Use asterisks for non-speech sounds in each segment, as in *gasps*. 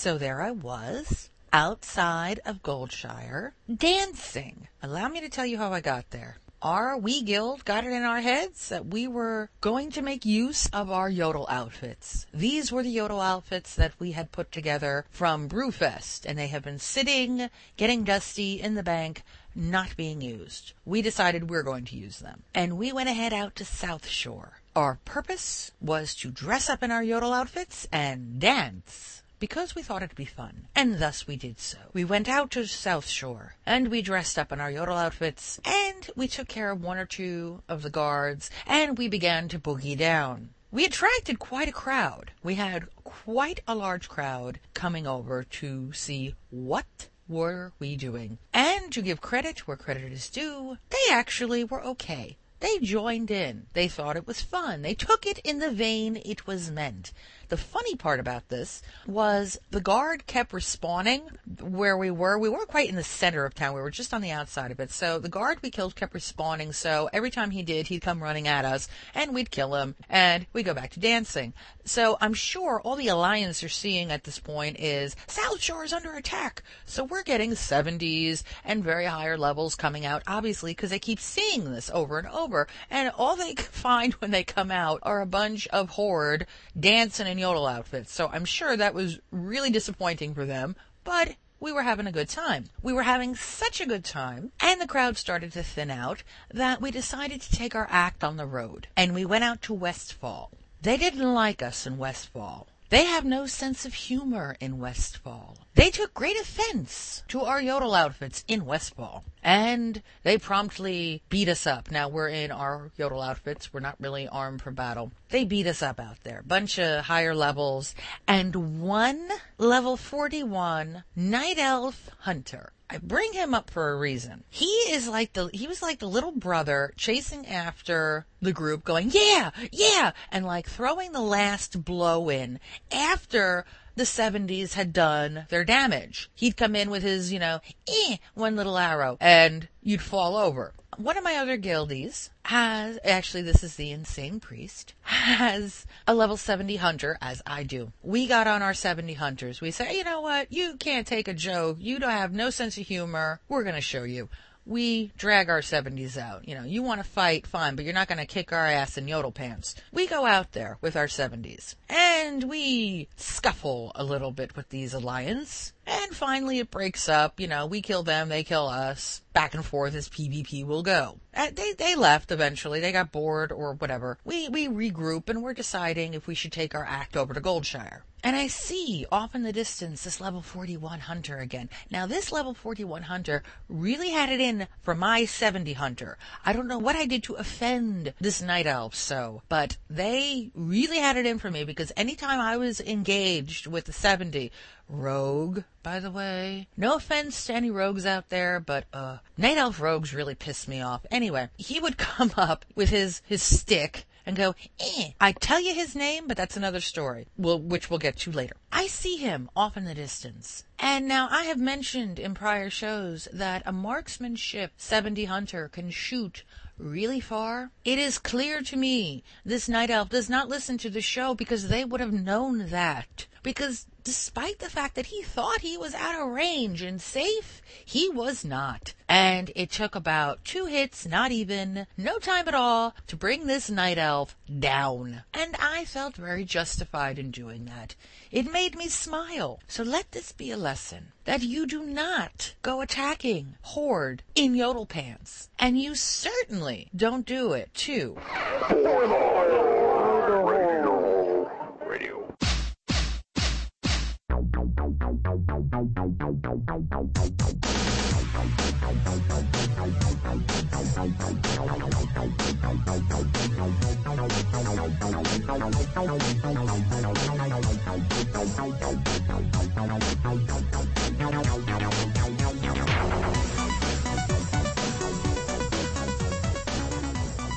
So there I was, outside of Goldshire, dancing. Allow me to tell you how I got there. Our wee guild got it in our heads that we were going to make use of our yodel outfits. These were the yodel outfits that we had put together from Brewfest, and they have been sitting, getting dusty in the bank, not being used. We decided we we're going to use them. And we went ahead out to Southshore. Our purpose was to dress up in our yodel outfits and dance because we thought it'd be fun, and thus we did so. We went out to Southshore, and we dressed up in our yodel outfits, and we took care of one or two of the guards, and we began to boogie down. We attracted quite a crowd. We had quite a large crowd coming over to see what were we doing. And to give credit where credit is due, they actually were okay. They joined in. They thought it was fun. They took it in the vein it was meant. The funny part about this was the guard kept respawning where we were. We weren't quite in the center of town. We were just on the outside of it. So the guard we killed kept respawning. So every time he did, he'd come running at us and we'd kill him and we'd go back to dancing. So I'm sure all the alliance are seeing at this point is Southshore is under attack. So we're getting 70s and very higher levels coming out, obviously, because they keep seeing this over and over. And all they *laughs* find when they come out are a bunch of horde dancing and yodel outfits. So I'm sure that was really disappointing for them, but we were having a good time. We were having such a good time, and the crowd started to thin out, that we decided to take our act on the road. And we went out to Westfall. They didn't like us in Westfall. They have no sense of humor in Westfall. They took great offense to our yodel outfits in Westfall, and they promptly beat us up. Now we're in our yodel outfits. We're not really armed for battle. They beat us up out there. Bunch of higher levels, and one level 41 night elf hunter I bring him up for a reason. He is like the he was like the little brother chasing after the group going, "Yeah, yeah," and like throwing the last blow in after the 70s had done their damage. He'd come in with his, you know, eh, one little arrow and you'd fall over one of my other guildies has actually this is the insane priest has a level 70 hunter as I do. We got on our 70 hunters. We say, you know what? You can't take a joke. You don't have no sense of humor. We're going to show you we drag our 70s out. You know, you want to fight, fine, but you're not going to kick our ass in yodel pants. We go out there with our 70s and we scuffle a little bit with these alliance. And finally it breaks up. You know, we kill them, they kill us. Back and forth as PvP will go. Uh, they, they left eventually. They got bored or whatever. We, we regroup and we're deciding if we should take our act over to Goldshire. And I see off in the distance this level 41 hunter again. Now this level 41 hunter really had it in for my 70 hunter. I don't know what I did to offend this night elf so, but they really had it in for me because anytime I was engaged with the 70, rogue, by the way. No offense to any rogues out there, but uh Night Elf rogues really piss me off. Anyway, he would *laughs* come up with his his stick and go, eh. I tell you his name, but that's another story, we'll, which we'll get to later. I see him off in the distance. And now I have mentioned in prior shows that a marksmanship 70 hunter can shoot really far. It is clear to me this night elf does not listen to the show because they would have known that. Because despite the fact that he thought he was out of range and safe, he was not. And it took about two hits, not even, no time at all, to bring this night elf down. And I felt very justified in doing that. It made me smile. So let this be a lesson that you do not go attacking Horde in yodel pants. And you certainly don't do it to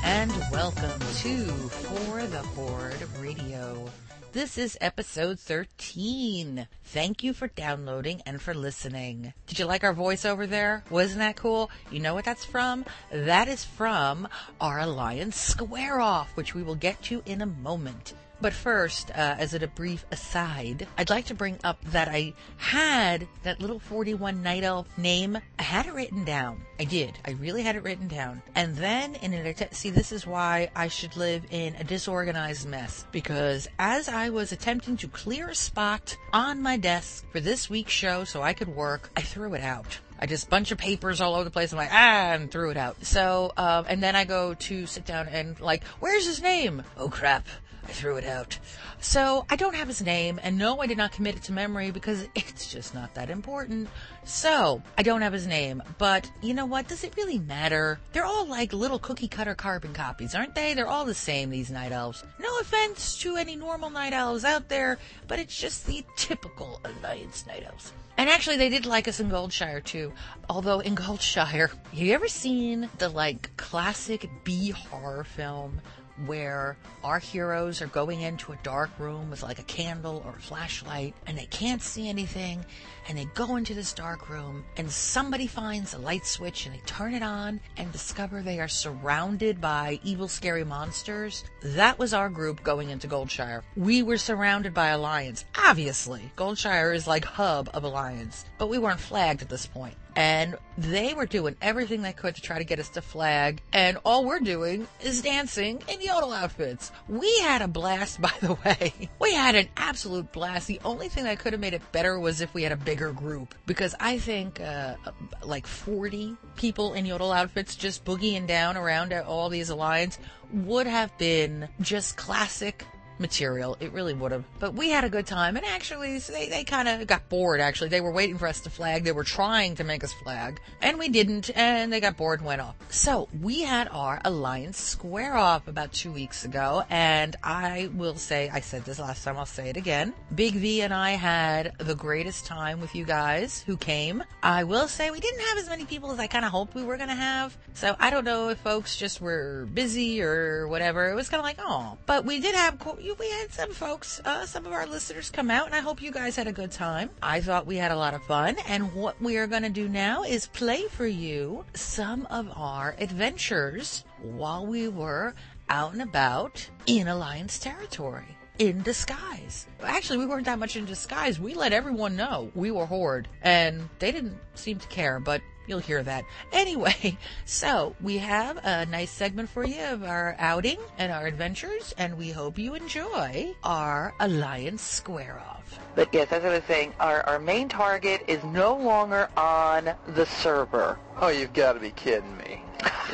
and welcome to For the Horde Radio. This is episode 13. Thank you for downloading and for listening. Did you like our voiceover there? Wasn't that cool? You know what that's from? That is from our Alliance Square Off, which we will get to in a moment. But first, uh, as a brief aside, I'd like to bring up that I had that little 41 Night Elf name. I had it written down. I did. I really had it written down. And then in an attempt, see, this is why I should live in a disorganized mess. Because as I was attempting to clear a spot on my desk for this week's show so I could work, I threw it out. I just bunch of papers all over the place. I'm like, ah, and threw it out. So, um, and then I go to sit down and like, where's his name? Oh crap. I threw it out. So I don't have his name, and no, I did not commit it to memory because it's just not that important. So I don't have his name, but you know what? Does it really matter? They're all like little cookie cutter carbon copies, aren't they? They're all the same, these night elves. No offense to any normal night elves out there, but it's just the typical Alliance night elves. And actually, they did like us in Goldshire too. Although in Goldshire, *laughs* have you ever seen the like classic B horror film where our heroes are going into a dark room with like a candle or a flashlight and they can't see anything and they go into this dark room and somebody finds a light switch and they turn it on and discover they are surrounded by evil scary monsters. That was our group going into Goldshire. We were surrounded by Alliance. Obviously, Goldshire is like hub of Alliance, but we weren't flagged at this point and they were doing everything they could to try to get us to flag and all we're doing is dancing in yodel outfits we had a blast *laughs* by the way we had an absolute blast the only thing that could have made it better was if we had a bigger group. Because i think uh, like 40 people in yodel outfits just boogieing down around all these alliance would have been just classic material. It really would have. But we had a good time, and actually, they, they kind of got bored, actually. They were waiting for us to flag. They were trying to make us flag, and we didn't, and they got bored and went off. So, we had our Alliance square off about two weeks ago, and I will say, I said this last time, I'll say it again. Big V and I had the greatest time with you guys who came. I will say we didn't have as many people as I kind of hoped we were going to have. So, I don't know if folks just were busy or whatever. It was kind of like, oh. But we did have, we had some folks, uh, some of our listeners come out, and I hope you guys had a good time. I thought we had a lot of fun, and what we are going to do now is play for you some of our adventures while we were out and about in Alliance territory in disguise. Actually, we weren't that much in disguise. We let everyone know we were Horde, and they didn't seem to care, but You'll hear that. *laughs* Anyway, so we have a nice segment for you of our outing and our adventures, and we hope you enjoy our Alliance Square Off. But yes, as I was saying, our, our main target is no longer on the server. Oh, you've got to be kidding me.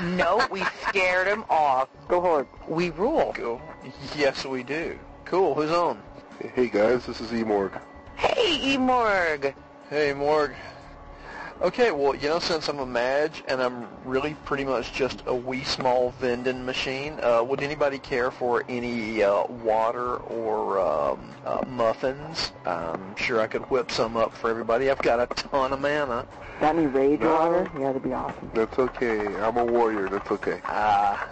no, *laughs* we scared him off. Go hard. We rule. Go. Yes, we do. Cool. Who's on? Hey guys, this is E Morg. Hey E Morg. Hey Morg. Okay, well, you know, since I'm a mage and I'm really pretty much just a wee small vending machine, uh, would anybody care for any uh, water or um, uh, muffins? I'm sure I could whip some up for everybody. I've got a ton of mana. Got any rage no, water? Yeah, that'd be awesome. That's okay. I'm a warrior. That's okay. Ah.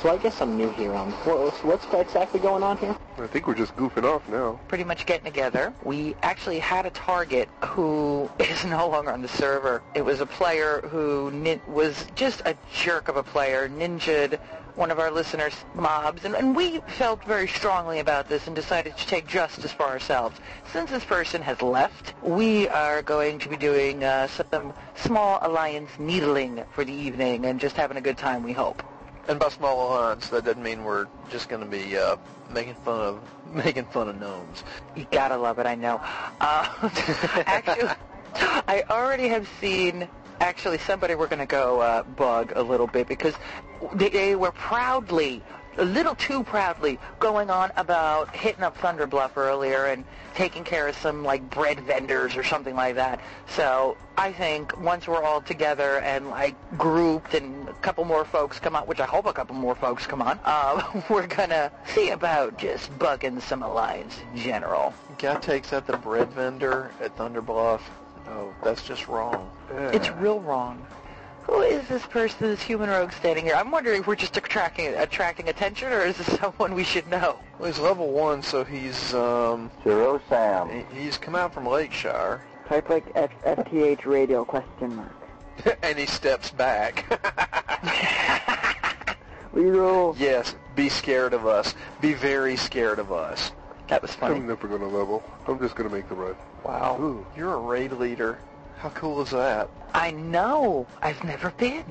So I guess I'm new here. Um, what's what's exactly going on here? I think we're just goofing off now. Pretty much getting together. We actually had a target who *laughs* is no longer on the server. It was a player who nin- was just a jerk of a player, ninja'd one of our listeners' mobs, and, and we felt very strongly about this and decided to take justice for ourselves. Since this person has left, we are going to be doing uh, some small alliance needling for the evening and just having a good time, we hope. And by small alliance, that doesn't mean we're just going to be uh, making fun of *laughs* making fun of gnomes. You gotta love it, I know. Uh, *laughs* actually, I already have seen. Actually, somebody we're going to go uh, bug a little bit because they were proudly a little too proudly going on about hitting up Thunder Bluff earlier and taking care of some like bread vendors or something like that. So I think once we're all together and like grouped and a couple more folks come on, which I hope a couple more folks come on, uh, *laughs* we're gonna see about just bugging some alliance in general. Guy takes out the bread vendor at Thunder Bluff. Oh, that's just wrong. It's real wrong who is this person, this human rogue standing here? I'm wondering if we're just attracting attracting attention, or is this *laughs* someone we should know? Well, he's level one, so he's um. Zero Sam. He, he's come out from Lakeshire. Type like F- FTH radio question mark. *laughs* and he steps back. *laughs* Zero. Yes, be scared of us. Be very scared of us. That was funny. I'm never gonna level. I'm just gonna make the run. Wow. Ooh. You're a raid leader. How cool is that? I know. I've never been.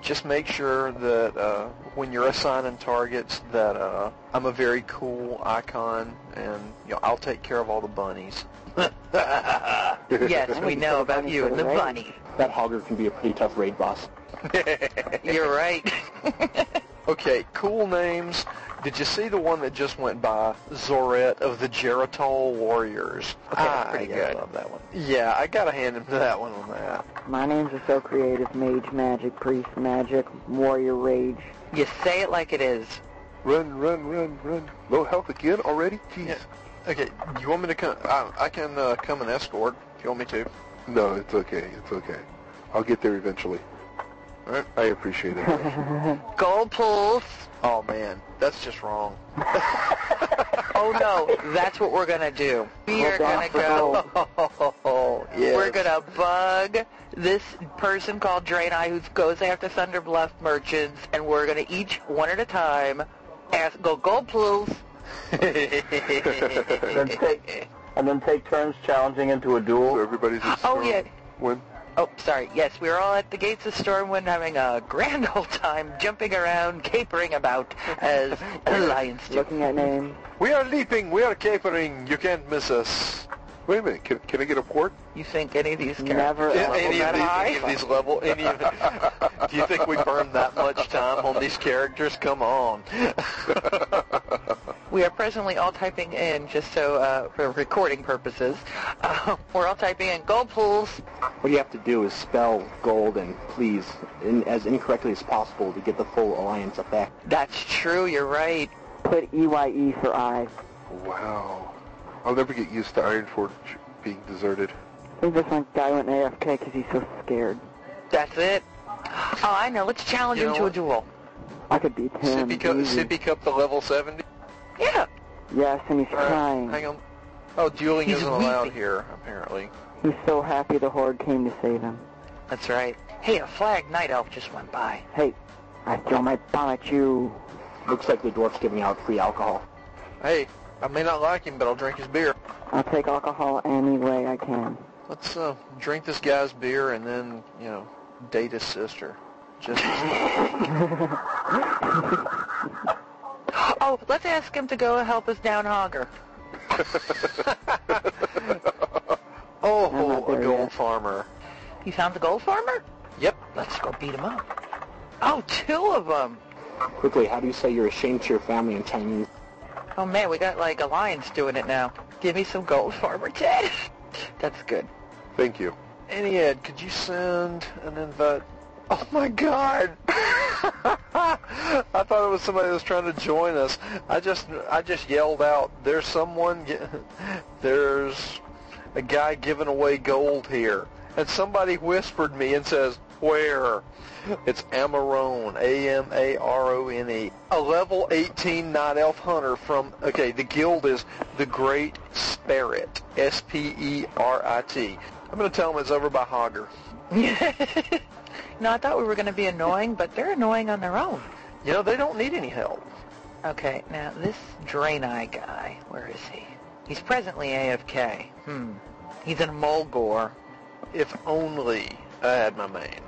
Just make sure that uh, when you're assigning targets that uh, I'm a very cool icon and you know I'll take care of all the bunnies. *laughs* Yes, we know about you and the bunny. That Hogger can be a pretty tough raid boss. *laughs* You're right. *laughs* Okay, cool names. Did you see the one that just went by? Zoret of the Geritol Warriors. Okay, that's Ah, pretty yeah, good. I love that one. Yeah, I gotta hand him *laughs* that one on that. My names are so creative. Mage Magic, Priest Magic, Warrior Rage. You say it like it is. Run, run, run, run. Low health again already? Jeez. Yeah. Okay, you want me to come? I, I can uh, come and escort if you want me to. No, it's okay. It's okay. I'll get there eventually. All right. I appreciate it. *laughs* Gold pools. Oh man, that's just wrong. *laughs* Oh no, that's what we're gonna do. We are gonna for go. Oh, yes. *laughs* We're gonna bug this person called Drain Draenei who goes after Thunder Bluff merchants, and we're gonna each one at a time ask go gold pools. Then take, and then take turns challenging into a so duel. everybody's Oh, yeah. When? Oh, sorry. Yes, we were all at the gates of Stormwind having a grand *laughs* old time, jumping around, capering about as *laughs* Alliance do. Looking at names. we are leaping. We are capering. You can't miss us. Wait a minute. Can, can I get a port? You think any of these Never characters Yeah, are any, of that these, high? any of these level, any of, *laughs* do you think we burned that much time on these characters? Come on. *laughs* We are presently all typing in, just so uh, for recording purposes, uh, we're all typing in gold pools. What you have to do is spell gold and please in, as incorrectly as possible to get the full alliance effect. That's true. You're right. Put EYE for I. Wow. I'll never get used to Ironforge being deserted. I think this one guy went AFK because he's so scared. That's it. Oh, I know. Let's challenge You him know to a duel. I could beat him. Sippy Cup. Sippy Cup the level 70? Yeah. Yes, and he's All right, crying. Hang on. Oh, dueling He's isn't allowed here, apparently. He's so happy the Horde came to save him. That's right. Hey, a flag night elf just went by. Hey, I throw my bomb at you. Looks like the dwarf's giving out free alcohol. Hey, I may not like him, but I'll drink his beer. I'll take alcohol any way I can. Let's uh, drink this guy's beer and then, you know, date his sister. Just *laughs* Oh, let's ask him to go help us down Hogger. *laughs* oh, I'm a gold yet. farmer. You found the gold farmer? Yep. Let's go beat him up. Oh, two of them. Quickly, how do you say you're ashamed to your family in Chinese? Oh man, we got like Alliance doing it now. Give me some gold farmer, Ted. *laughs* That's good. Thank you. Auntie Ed, could you send an invite? Oh my God! *laughs* I thought it was somebody that was trying to join us. I just, I just yelled out, "There's someone! gi- *laughs* There's a guy giving away gold here!" And somebody whispered me and says, "Where?" It's Amarone, A-M-A-R-O-N-E, a level 18 night elf hunter from. Okay, the guild is the Great Spirit, S-P-E-R-I-T. I'm going to tell him it's over by Hogger. *laughs* no, I thought we were going to be annoying, but they're annoying on their own. You know, they don't need any help. Okay, now this Draenei guy, where is he? He's presently AFK. Hmm. He's in Mulgore. If only I had my mane,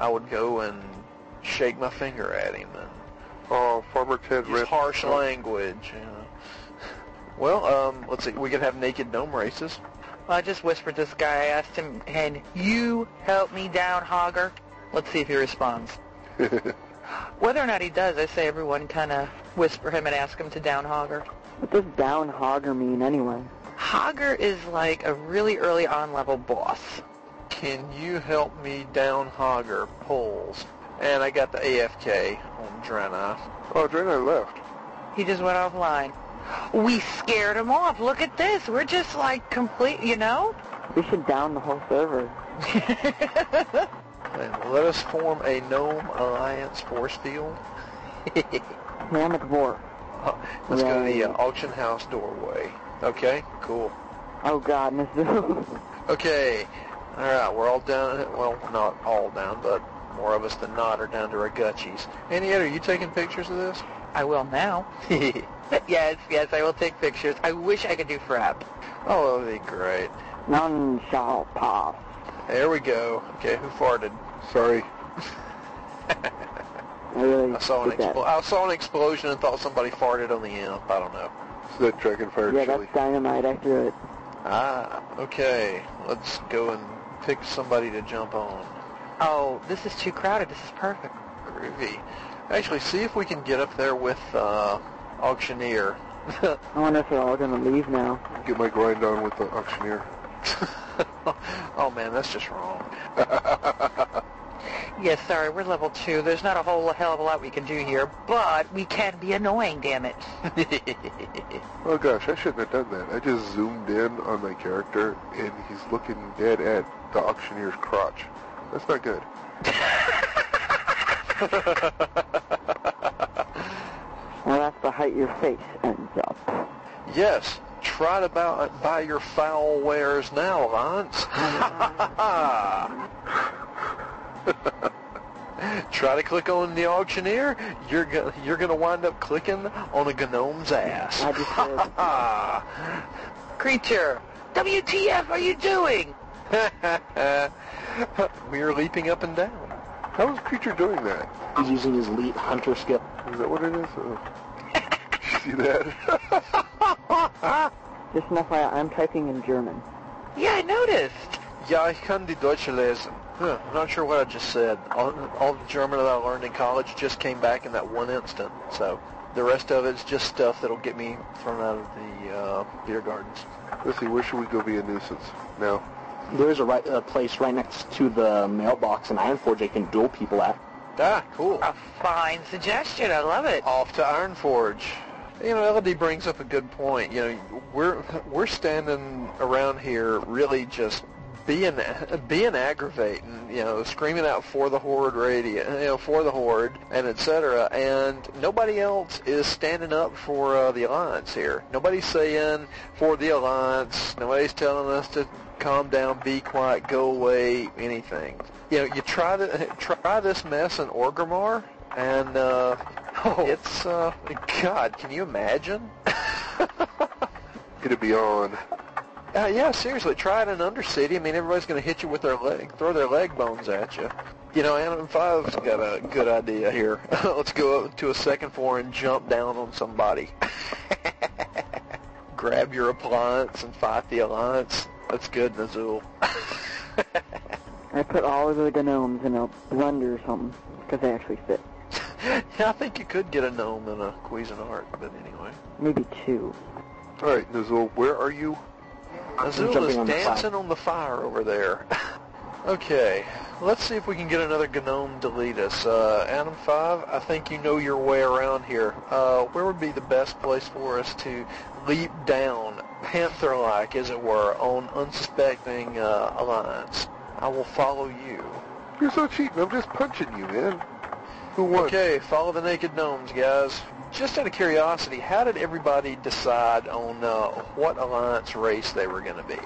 I would go and shake my finger at him and Oh, Farmer Ted use ran- harsh language. You know. Well, um, let's see. We could have naked gnome races. Well, I just whispered to this guy. I asked him, "Can you help me down, Hogger?" Let's see if he responds. *laughs* Whether or not he does, I say everyone kind of whisper him and ask him to down Hogger. What does down hogger mean anyway? Hogger is like a really early on level boss. Can you help me down Hogger polls? And I got the AFK on Drena. oh, Draenei left. He just went offline. We scared him off. Look at this. We're just like complete, you know? We should down the whole server. *laughs* And let us form a gnome alliance force field. Damn it, war. Let's go to the uh, auction house doorway. Okay, cool. Oh god, Mizzou. *laughs* Okay, all right, we're all down. Well, not all down, but more of us than not are down to our gutchies. Auntie, Ed, are you taking pictures of this? I will now. *laughs* yes, yes, I will take pictures. I wish I could do frap. oh, that would be great. None shall pass. There we go. Okay, who farted? Sorry. *laughs* I really I saw an did expl- I saw an explosion and thought somebody farted on the imp. I don't know. It's that Dragonfire Yeah, chili. that's dynamite. I threw it. Ah, okay. Let's go and pick somebody to jump on. Oh, this is too crowded. This is perfect. Groovy. Actually, see if we can get up there with uh, Auctioneer. *laughs* I wonder if they're all going to leave now. Get my grind on with the auctioneer. *laughs* oh man, that's just wrong. *laughs* Yes, sorry, we're level two. There's not a whole hell of a lot we can do here, but we can be annoying, damn it. Oh gosh, I shouldn't have done that. I just zoomed in on my character, and he's looking dead at the auctioneer's crotch. That's not good. *laughs* Well, that's the height your face ends up. yes, try to buy, buy your foul wares now, Lance. *laughs* Try to click on the auctioneer, you're go- you're gonna wind up clicking on a gnome's ass. I just said, *laughs* Creature, WTF are you doing? *laughs* we are leaping up and down. How is Creature doing that? He's using his elite hunter skill. Is that what it is? Oh. See that? *laughs* just an FYI, I'm typing in German. Yeah, I noticed. Ja, ich kann die Deutsche lesen. Huh, I'm not sure what I just said. All, all the German that I learned in college just came back in that one instant. So the rest of it's just stuff that'll get me thrown out of the uh, beer gardens. Let's see, where should we go be a nuisance? Now, There is a, right, a place right next to the mailbox in Ironforge they can duel people at. Ah, cool. A fine suggestion. I love it. Off to Ironforge. You know, Elodie brings up a good point. You know, we're we're standing around here really just being being aggravating, you know, screaming out for the horde radio, you know, for the horde and etc. And nobody else is standing up for uh, the alliance here. Nobody's saying for the alliance. Nobody's telling us to calm down, be quiet, go away, anything. You know, you try to *laughs* try this mess in Orgrimmar, and uh, *laughs* it's uh, God. Can you imagine? it'll be on. Uh, yeah, seriously, try it in Undercity. I mean, everybody's going to hit you with their leg, throw their leg bones at you. You know, Animal Five's got a good idea here. *laughs* Let's go up to a second floor and jump down on somebody. Grab your appliance and fight the alliance. That's good, Nazul. I put all of the gnomes in a blender or something, because they actually fit. *laughs* yeah, I think you could get a gnome in a Cuisinart, but anyway. Maybe two. All right, Nizul, where are you? Azul is on dancing fire. on the fire over there. *laughs* okay, let's see if we can get another gnome to lead us. Uh, Adam 5, I think you know your way around here. Uh, where would be the best place for us to leap down, panther-like, as it were, on unsuspecting uh, alliance? I will follow you. You're so cheap. I'm just punching you, man. Who won? Okay, follow the naked gnomes, guys. Just out of curiosity, how did everybody decide on uh, what alliance race they were going to be?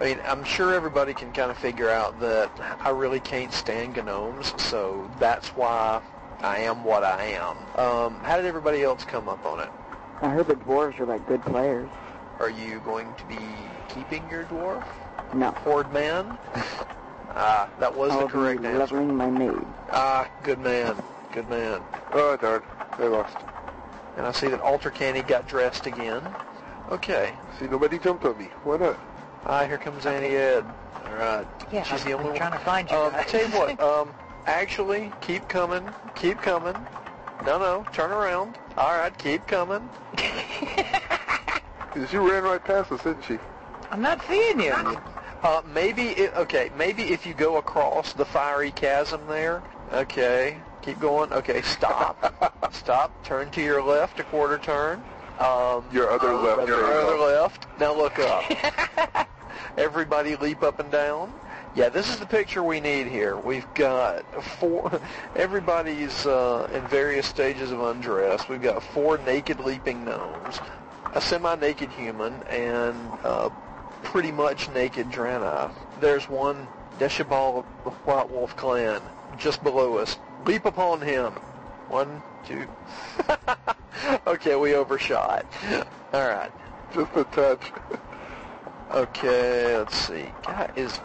I mean, I'm sure everybody can kind of figure out that I really can't stand gnomes, so that's why I am what I am. Um, how did everybody else come up on it? I heard the dwarves are like good players. Are you going to be keeping your dwarf, No. horde man? *laughs* Ah, that was I'll the correct be answer. leveling my maid. Ah, good man, good man. Oh, darn. They lost. And I see that Alter Candy got dressed again. Okay. See, nobody jumped on me. Why not? Ah, here comes Auntie Ed. All right. Yeah, She's I'm, the only I'm trying one. to find you Um, guys. tell you what. Um, actually, keep coming. Keep coming. No, no. Turn around. All right. Keep coming. *laughs* Because you ran right past us, didn't she? I'm not seeing you. Uh, maybe. It, okay. Maybe if you go across the fiery chasm there. Okay. Keep going. Okay. Stop. *laughs* Stop. Turn to your left. A quarter turn. Um, Your other left. Your other go. left. Now look up. *laughs* Everybody leap up and down. Yeah, this is the picture we need here. We've got four. Everybody's uh, in various stages of undress. We've got four naked leaping gnomes, a semi-naked human, and uh, pretty much naked Draenei. There's one Deshabal of the White Wolf clan just below us. Leap upon him. One, two. *laughs* okay, we overshot. All right. Just a touch. Okay, let's see. God, is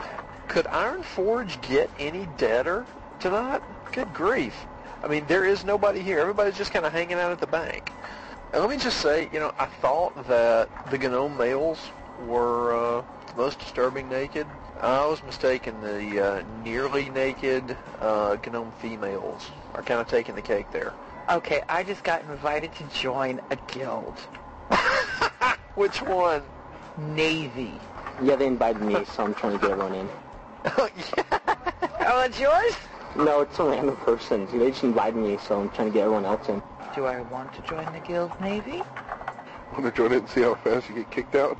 could Ironforge get any deader tonight? Good grief. I mean, there is nobody here. Everybody's just kind of hanging out at the bank. And let me just say, you know, I thought that the Gnome males were uh, most disturbing naked. I was mistaken. The uh, nearly naked uh, Gnome females are kind of taking the cake there. Okay, I just got invited to join a guild. *laughs* Which one? Navy. Yeah, they invited me, so I'm trying to get everyone in. *laughs* Oh, yeah. oh, it's yours? No, it's a random person. They just invited me, so I'm trying to get everyone else in. Do I want to join the guild, Navy? Want to join it and see how fast you get kicked out?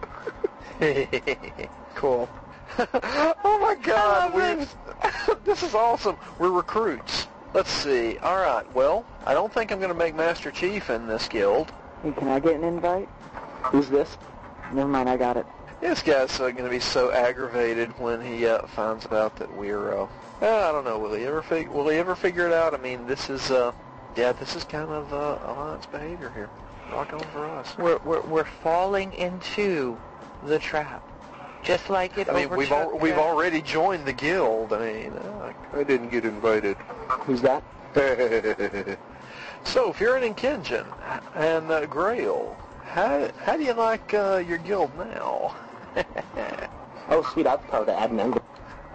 *laughs* cool. *laughs* oh my God! love we've- this is awesome. We're recruits. Let's see. All right. Well, I don't think I'm going to make Master Chief in this guild. Hey, can I get an invite? Who's this? Never mind, I got it. This guy's uh, going to be so aggravated when he uh, finds out that we're. Uh, uh, I don't know. Will he ever fig- Will he ever figure it out? I mean, this is. Uh, yeah, this is kind of uh, alliance behavior here. Rock on for us. We're, we're, we're falling into the trap. Just like it I mean, we've al- we've already joined the guild. I mean, uh, I didn't get invited. Who's that? *laughs* so if you're an Inkenjan and uh, Grail, how how do you like uh, your guild now? *laughs* Oh, sweet, I'm proud to add member.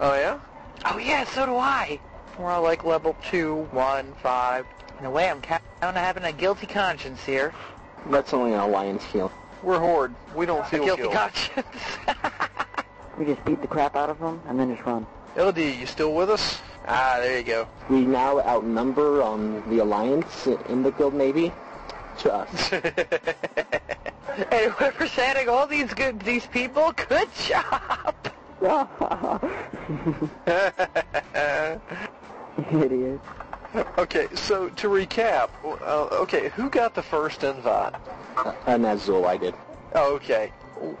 oh yeah. Oh yeah, so do I. We're all like level two, one, five. In a way, I'm kind of having a guilty conscience here. That's only an alliance feeling. We're Horde. We don't A feel guilty guilt. conscience. *laughs* We just beat the crap out of them and then just run. LD, you still with us? Ah, there you go. We now outnumber um, the alliance in the guild navy to us. and whoever's adding all these good these people, good job. *laughs* *laughs* Idiot. *laughs* okay, so to recap, uh, okay, who got the first invite? and as Zul, I did. Oh, okay.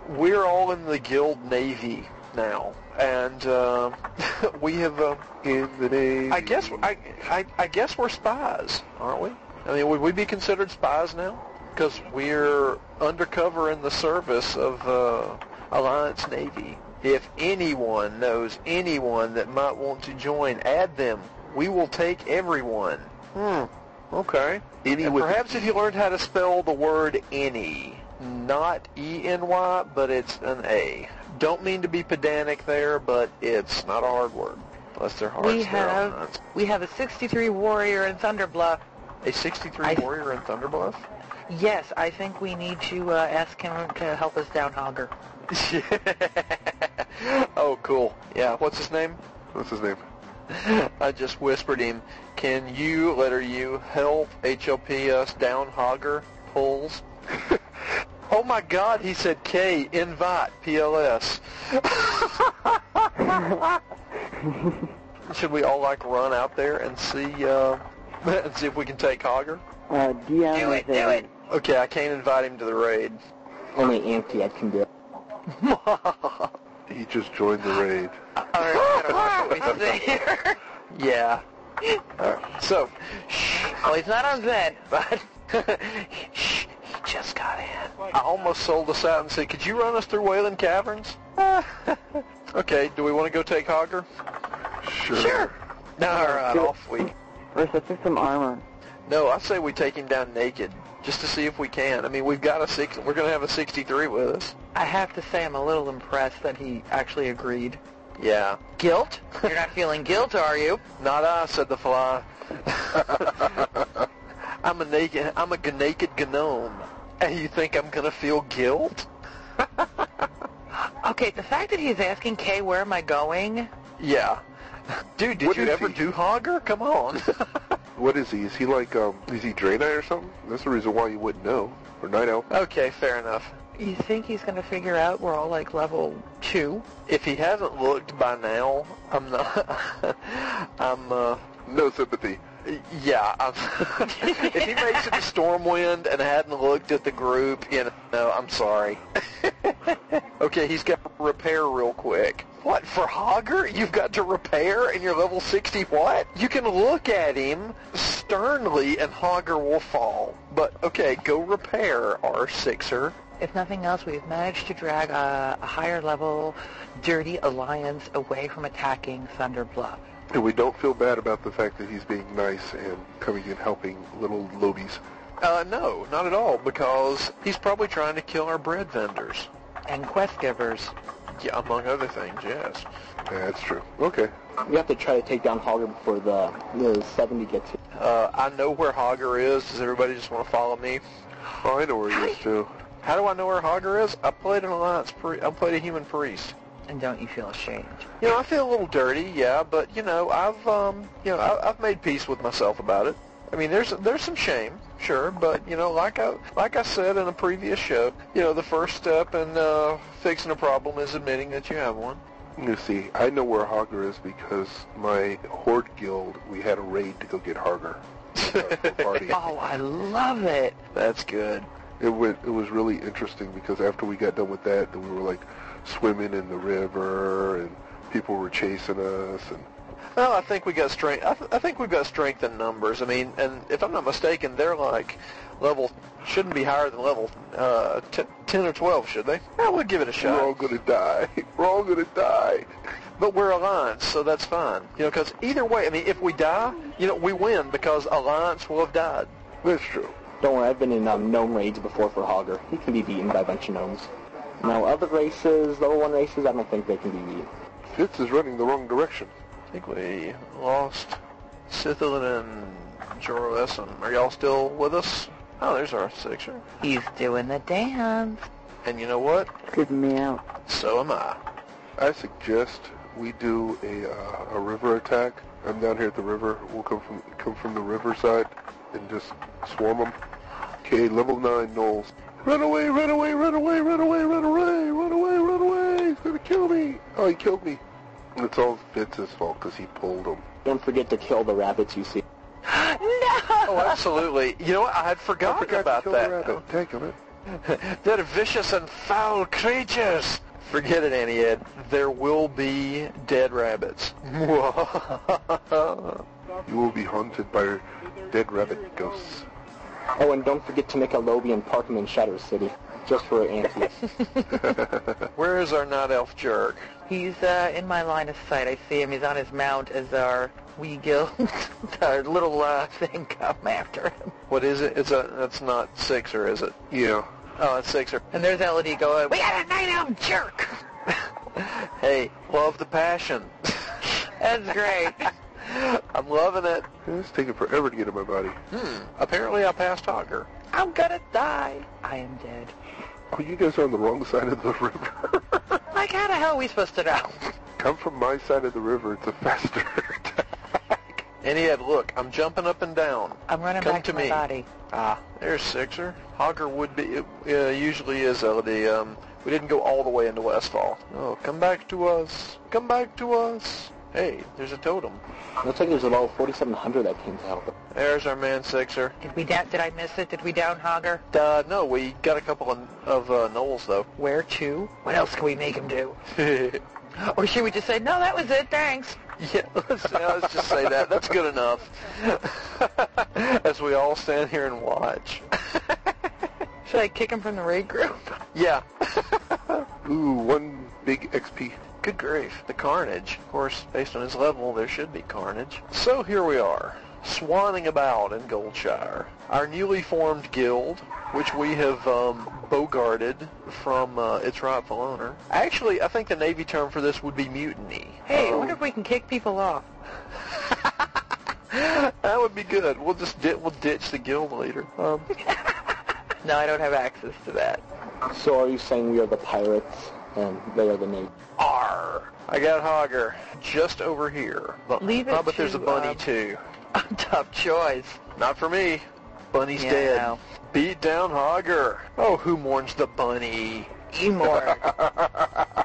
We're all in the guild navy now, and uh, *laughs* we have. Uh, In the name. I guess I, I I guess we're spies, aren't we? I mean, would we be considered spies now? Because we're undercover in the service of uh, Alliance Navy. If anyone knows anyone that might want to join, add them. We will take everyone. Hmm. Okay. Any And with- perhaps if you learned how to spell the word any, not E-N-Y, but it's an A. Don't mean to be pedantic there, but it's not a hard word. Unless they're. We have we have a 63 warrior in Thunder Bluff. a 63 I- warrior in Thunder Bluff. Yes, I think we need to uh, ask him to help us down Hogger. *laughs* oh, cool. Yeah. What's his name? What's his name? *laughs* I just whispered him. Can you, letter U, help HLP us down Hogger pulls? *laughs* oh my God, he said K, invite, PLS. *laughs* Should we all like run out there and see, uh, and see if we can take Hogger? Uh, DM Do it, do it. Okay, I can't invite him to the raid. Only Auntie I can do. He just joined the raid. *gasps* All right, I don't know what say here. *laughs* yeah. Alright, So, shh, well, he's not on Zed, but *laughs* shh, he just got in. I almost sold us out and said, could you run us through Wailing Caverns? *laughs* okay, do we want to go take Hogger? Sure. Sure. No, all right, off we. First, let's get some armor. No, I say we take him down naked, just to see if we can. I mean, we've got a six. We're going to have a 63 with us. I have to say I'm a little impressed that he actually agreed. Yeah. Guilt? You're not feeling guilt, are you? Not I, said the fly. *laughs* I'm a naked. I'm a g- naked gnome, and you think I'm going to feel guilt? *laughs* Okay, the fact that he's asking Kay, where am I going? Yeah. Dude, did What you ever do Hogger? Come on. *laughs* What is he? Is he like, um, is he Draenei or something? That's the reason why you wouldn't know. Or Night Elf. okay, fair enough. You think he's going to figure out we're all like level two? If he hasn't looked by now, I'm not. *laughs* I'm. uh No sympathy. Yeah. I'm, *laughs* if he makes it to Stormwind and hadn't looked at the group, you know, No, I'm sorry. *laughs* okay, he's got to repair real quick. What for Hogger? You've got to repair, and you're level 60. What? You can look at him, sternly and Hogger will fall. But okay, go repair our sixer. If nothing else, we've managed to drag a, a higher level, dirty alliance away from attacking Thunder Bluff. And we don't feel bad about the fact that he's being nice and coming and helping little lowbies. Uh, no, not at all, because he's probably trying to kill our bread vendors. And quest givers. Yeah, among other things, yes. Yeah, that's true. Okay. We have to try to take down Hogger before the, the 70 gets here. Uh, I know where Hogger is. Does everybody just want to follow me? Oh, I know where he is too. How do I know where Hogger is? I played an alliance. Pri- I played a human priest. And don't you feel ashamed? You know, I feel a little dirty, yeah, but you know, I've um, you know, I, I've made peace with myself about it. I mean, there's there's some shame, sure, but you know, like I like I said in a previous show, you know, the first step in uh, fixing a problem is admitting that you have one. You see, I know where Hogger is because my Horde guild, we had a raid to go get Hogger. *laughs* Oh, I love it. That's good. It went. It was really interesting because after we got done with that, then we were like swimming in the river and people were chasing us and Well, I think we got strength. I, th- I think we've got strength in numbers. I mean, and if I'm not mistaken, they're like level shouldn't be higher than level uh, t- ten or twelve, should they? I would give it a shot. we're all gonna die. *laughs* We're all gonna die. But we're alliance, so that's fine. You know, because either way, I mean, if we die, you know, we win because alliance will have died. That's true. Don't worry, I've been in um, gnome raids before for Hogger. He can be beaten by a bunch of gnomes. Now, other races, level 1 races, I don't think they can be beat. Fitz is running the wrong direction. I think we lost Sithilin and Joroessen. Are y'all still with us? Oh, there's our sixer. He's doing the dance. And you know what? Creeping me out. So am I. I suggest we do a uh, a river attack. I'm down here at the river. We'll come from come from the riverside and just swarm them. Okay, level nine gnolls. Run away! Run away! Run away! Run away! Run away! Run away! Run away! He's gonna kill me! Oh, he killed me. It's all Fitz's fault because he pulled him. Don't forget to kill the rabbits you see. *gasps* no! Oh, absolutely. You know what? I had forgotten I forgotten forgot about to kill that. the rabbit. Taking *laughs* it. They're vicious and foul creatures. Forget it, Auntie Ed. There will be dead rabbits. *laughs* You will be haunted by dead rabbit ghosts. Oh, and don't forget to make a lowbie and park him in Shadow City, just for anti. *laughs* Where is our not elf jerk? He's uh, in my line of sight. I see him. He's on his mount as our wee guild, *laughs* our little uh, thing come after him. What is it? It's a. That's not Sixer, is it? You. Oh, it's Sixer. And there's Elodie going, we got a night elf jerk! *laughs* Hey, love the passion. *laughs* That's great. I'm loving it. It's taking forever to get in my body. Hmm. Apparently, I passed Hogger. I'm gonna die. I am dead. Oh, you guys are on the wrong side of the river. *laughs* Like, how the hell are we supposed to know? Come from my side of the river. It's a faster *laughs* attack. Auntie Ed, look, I'm jumping up and down. I'm running Come back to to my me. body. Ah, there's Sixer. Hogger would be, it uh, usually is Elodie. Um, we didn't go all the way into Westfall. Oh, come back to us. Come back to us. Hey, there's a totem. Looks like there's a level 4700 that came to help. There's our man Sixer. Did we down? Did I miss it? Did we down Hogger? Uh, no, we got a couple of, of uh, gnolls, though. Where to? What else can we make him do? *laughs* Or should we just say, no, that was it, thanks? yeah, let's, yeah, let's just say that. That's good enough. *laughs* As we all stand here and watch. *laughs* Should I kick him from the raid group? yeah. Ooh, one big XP. Good grief. The carnage. Of course, based on his level, there should be carnage. So here we are, swanning about in Goldshire. Our newly formed guild, which we have um, bogarted from uh, its rightful owner. Actually, I think the Navy term for this would be mutiny. Hey, I Um, wonder if we can kick people off. *laughs* that would be good. We'll just di- we'll ditch the guild leader. Um, *laughs* No, I don't have access to that. So are you saying we are the pirates and they are the Navy? R. I got Hogger just over here. But, Leave it oh, but there's a to, bunny um, too. *laughs* Tough choice. Not for me. Bunny's Yeah, I dead. know. Beat down Hogger. Oh, who mourns the bunny? Emor. *laughs*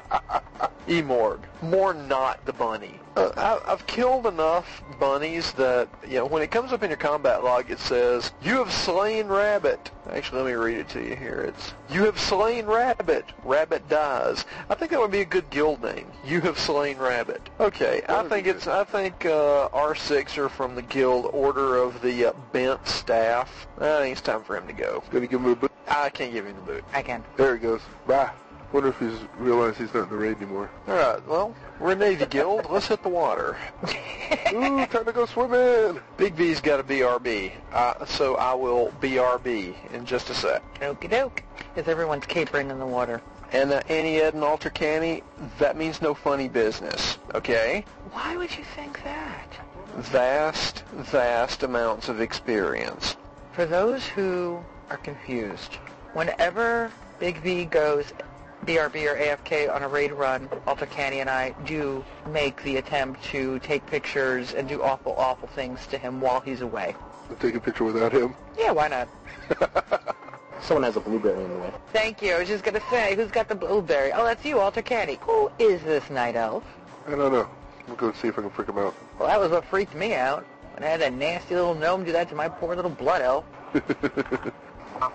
Emorg, more not the bunny. Uh, I, I've killed enough bunnies that, you know, when it comes up in your combat log, it says, you have slain rabbit. Actually, let me read it to you here. It's, you have slain rabbit. Rabbit dies. I think that would be a good guild name. You have slain rabbit. Okay, I think it's, I think uh, R6 are from the guild Order of the uh, Bent Staff. I think it's time for him to go. Gonna give him a boot. I can't give him the boot. I can. There he goes. Bye. Wonder if he's realized he's not in the raid anymore. All right, well, we're a Navy guild. Let's hit the water. *laughs* Ooh, time to go swimming. Big V's got a BRB, uh, so I will BRB in just a sec. Okie doke. Because everyone's capering in the water. And uh, Auntie Ed and Alter Canny, that means no funny business, okay? Why would you think that? Vast, vast amounts of experience. For those who are confused, whenever Big V goes BRB or AFK on a raid run, Alter Canny and I do make the attempt to take pictures and do awful, awful things to him while he's away. Take a picture without him. Yeah, why not? *laughs* Someone has a blueberry in the way. Thank you. I was just going to say, who's got the blueberry? Oh, that's you, Alter Canny. Who is this night elf? I don't know. We'll go see if I can freak him out. Well, that was what freaked me out. When I had that nasty little gnome do that to my poor little blood elf. *laughs*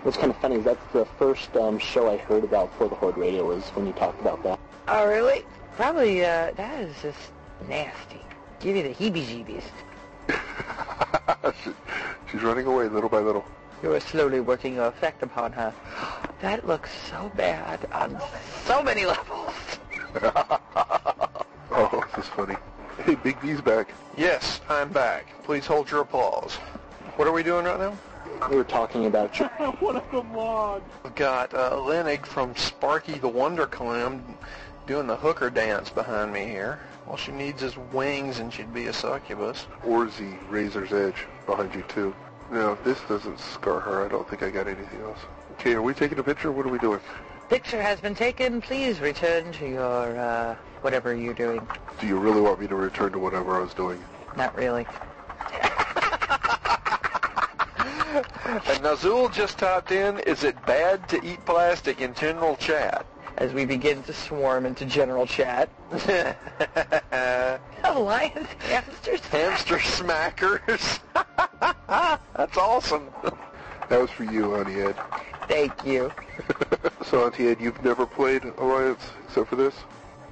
What's kind of funny is that's the first um, show I heard about for the Horde Radio was when you talked about that. Oh, really? Probably, uh, that is just nasty. Give you the heebie-jeebies. She- *laughs* She's running away little by little. You are slowly working your effect upon her. That looks so bad on so many levels. *laughs* Oh, this is funny. Hey, Big V's back. Yes, I'm back. Please hold your applause. What are we doing right now? We were talking about you. *laughs* We've got uh, Lenig from Sparky the Wonder Clam doing the hooker dance behind me here. All she needs is wings and she'd be a succubus. Orzi, Razor's Edge, behind you too. Now, if this doesn't scar her, I don't think I got anything else. Okay, are we taking a picture? What are we doing? Picture has been taken. Please return to your, uh, whatever you're doing. Do you really want me to return to whatever I was doing? Not really. And Nazul just typed in, is it bad to eat plastic in general chat? As we begin to swarm into general chat. *laughs* *laughs* Lions, hamsters, Hamster smackers. *laughs* That's awesome. That was for you, Auntie Ed. Thank you. so, Auntie Ed, you've never played Alliance except for this?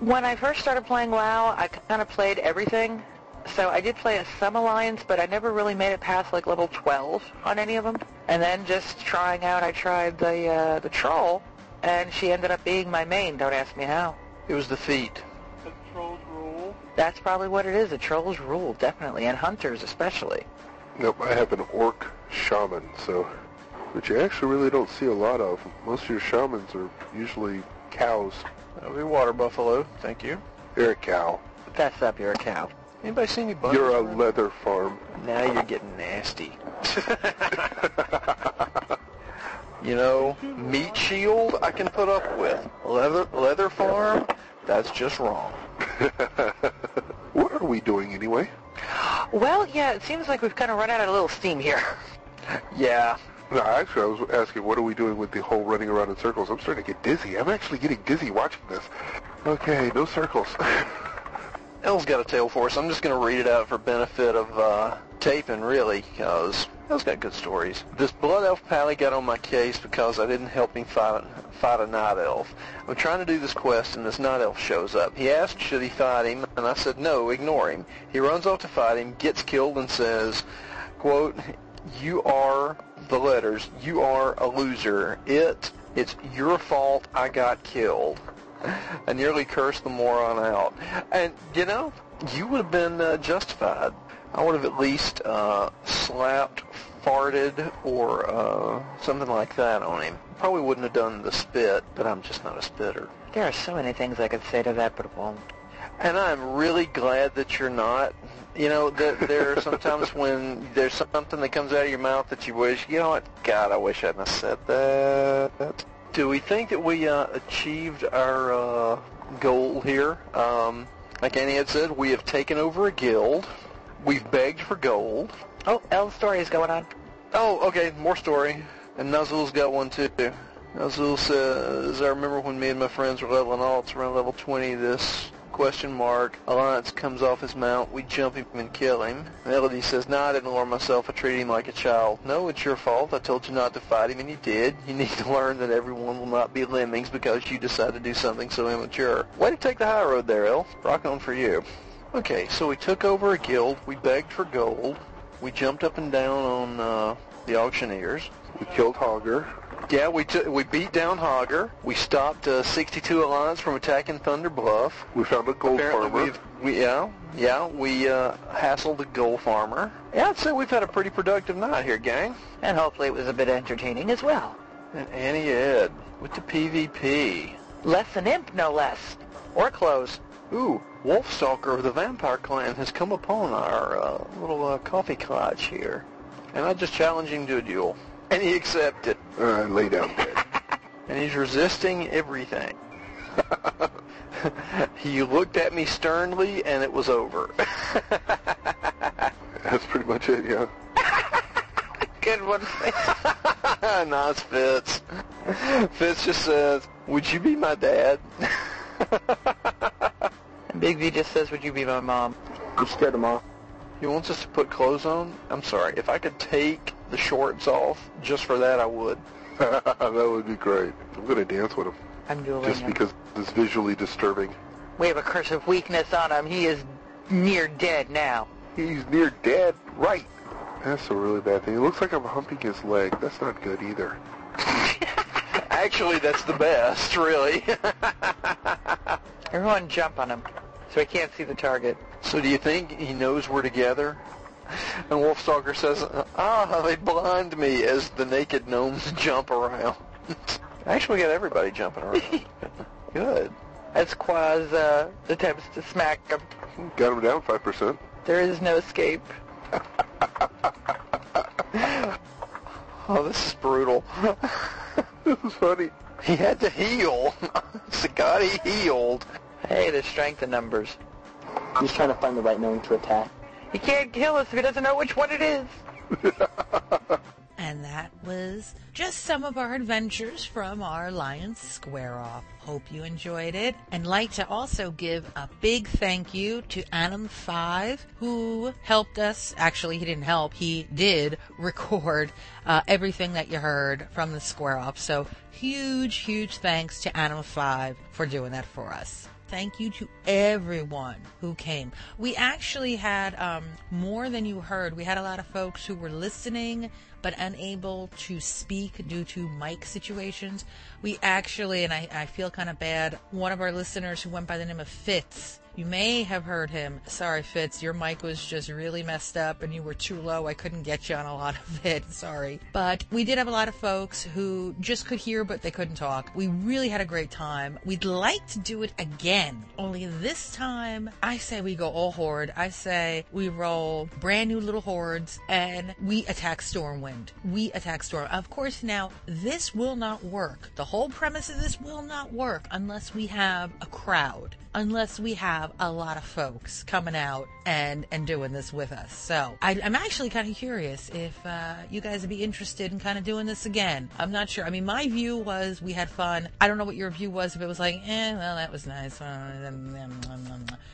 When I first started playing WoW, I kind of played everything. So I did play a some alliance, but I never really made it past like level 12 on any of them. And then just trying out, I tried the uh, the troll, and she ended up being my main. Don't ask me how. It was the feet. The troll's rule. That's probably what it is. The trolls rule, definitely, and hunters especially. Nope, I have an orc shaman, so... Which you actually really don't see a lot of. Most of your shamans are usually cows. That'll be water buffalo. Thank you. You're a cow. Fess up, you're a cow. Anybody see any bunnies? You're a leather farm. Now you're getting nasty. *laughs* you know, meat shield I can put up with. Leather leather farm, that's just wrong. *laughs* what are we doing anyway? Well, yeah, it seems like we've kind of run out of a little steam here. *laughs* Yeah. No, actually, I was asking, what are we doing with the whole running around in circles? I'm starting to get dizzy. I'm actually getting dizzy watching this. Okay, no circles. Elle's got a tale for us. I'm just going to read it out for benefit of uh, taping, really, because Elle's got good stories. This blood elf pally got on my case because I didn't help him fight, fight a night elf. I'm trying to do this quest, and this night elf shows up. He asked should he fight him, and I said no, ignore him. He runs off to fight him, gets killed, and says, quote, you are the letters. You are a loser. It, it's your fault I got killed. *laughs* I nearly cursed the moron out. And, you know, you would have been uh, justified. I would have at least uh, slapped, farted, or uh, something like that on him. Probably wouldn't have done the spit, but I'm just not a spitter. There are so many things I could say to that, but it won't. And I'm really glad that you're not. You know, that there are sometimes *laughs* when there's something that comes out of your mouth that you wish, you know what, God, I wish I hadn't said that. Do we think that we uh, achieved our uh, goal here? Um, like Auntie had said, we have taken over a guild. We've begged for gold. Oh, Elle's story is going on. Oh, okay, more story. And Nuzzle's got one too. Azul says, I remember when me and my friends were leveling alts around level 20, this question mark Alliance comes off his mount, we jump him and kill him. Melody says, no, I didn't lower myself, I treated him like a child. No, it's your fault, I told you not to fight him and you did. You need to learn that everyone will not be lemmings because you decide to do something so immature. Way to take the high road there, El. Rock on for you. Okay, so we took over a guild, we begged for gold, we jumped up and down on uh, the auctioneers. We killed Hogger. Yeah, we t- we beat down Hogger. We stopped uh, 62 Alliance from attacking Thunder Bluff. We found a gold Apparently farmer. we've we yeah yeah we uh, hassled the gold farmer. Yeah, I'd say we've had a pretty productive night here, gang. And hopefully it was a bit entertaining as well. And Auntie Ed with the PvP. Less an imp, no less. Or clothes. Ooh, Wolfstalker of the Vampire Clan has come upon our uh, little uh, coffee cottage here, and I just challenged him to a duel, *laughs* and he accepted. Uh, lay down dead. *laughs* and he's resisting everything. *laughs* he looked at me sternly, and it was over. That's pretty much it, yeah. Good one. nice, Fitz. Fitz just says, "Would you be my dad?" And Big V just says, would you be my mom? You scared them off. He wants us to put clothes on. I'm sorry. If I could take the shorts off just for that, I would. *laughs* that would be great. I'm going to dance with him. I'm dueling Just him. because it's visually disturbing. We have a curse of weakness on him. He is near dead now. He's near dead. Right. That's a really bad thing. It looks like I'm humping his leg. That's not good either. *laughs* Actually, that's the best, really. *laughs* Everyone jump on him so he can't see the target. so do you think he knows we're together? And Wolfstalker says, ah, they blind me as the naked gnomes *laughs* jump around. Actually, we got everybody jumping around. *laughs* Good. As Quaz uh, attempts to smack him. Got him down 5%. There is no escape. *laughs* Oh, this is brutal. this is funny. he had to heal. Sagati healed. Hey, there's strength in numbers. He's trying to find the right gnome to attack. He can't kill us if he doesn't know which one it is. *laughs* And that was just some of our adventures from our Alliance Square Off. Hope you enjoyed it. And like to also give a big thank you to Anim5 who helped us. Actually, he didn't help. He did record uh, everything that you heard from the Square Off. So huge, huge thanks to Anim5 for doing that for us. Thank you to everyone who came. We actually had um, more than you heard. We had a lot of folks who were listening but unable to speak due to mic situations. We actually, and I, I feel kind of bad, one of our listeners who went by the name of Fitz. You may have heard him. Sorry, Fitz, your mic was just really messed up and you were too low. I couldn't get you on a lot of it. *laughs* Sorry. But we did have a lot of folks who just could hear but they couldn't talk. We really had a great time. We'd like to do it again. Only this time, I say we go all horde. I say we roll brand new little hordes and we attack Stormwind. We attack Storm. Of course, now this will not work. The whole premise of this will not work unless we have a crowd unless we have a lot of folks coming out and and doing this with us. So I, I'm actually kind of curious if uh, you guys would be interested in kind of doing this again. I'm not sure. I mean, my view was we had fun. I don't know what your view was. If it was like, eh, well, that was nice.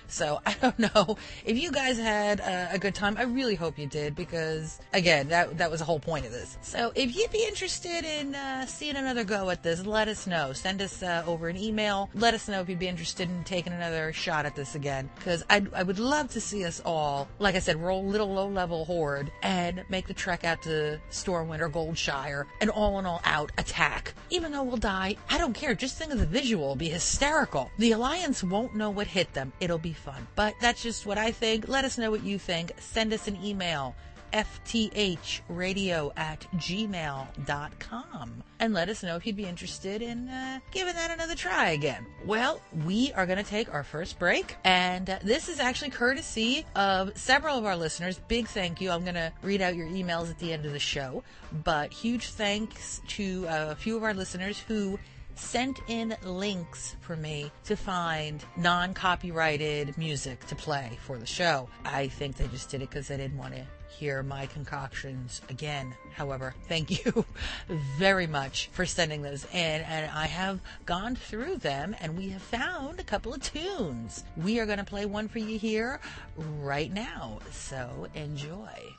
So *laughs* I don't know if you guys had uh, a good time. I really hope you did because again, that that was the whole point of this. So if you'd be interested in uh, seeing another go at this, let us know. Send us uh, over an email. Let us know if you'd be interested in taking another shot at this again because I I would love to see us all, like I said, roll little low level horde and make the trek out to Stormwind or Goldshire and all in all out attack. Even though we'll die, I don't care. Just think of the visual. Be hysterical. The Alliance won't know what hit them. It'll be fun. But that's just what I think. Let us know what you think. Send us an email fthradio at gmail.com and let us know if you'd be interested in uh, giving that another try again. Well, we are going to take our first break, and uh, this is actually courtesy of several of our listeners. Big thank you. I'm going to read out your emails at the end of the show, but huge thanks to uh, a few of our listeners who sent in links for me to find non copyrighted music to play for the show. I think they just did it because they didn't want to hear my concoctions again. However, thank you *laughs* very much for sending those in. And I have gone through them and we have found a couple of tunes. We are going to play one for you here right now. So enjoy.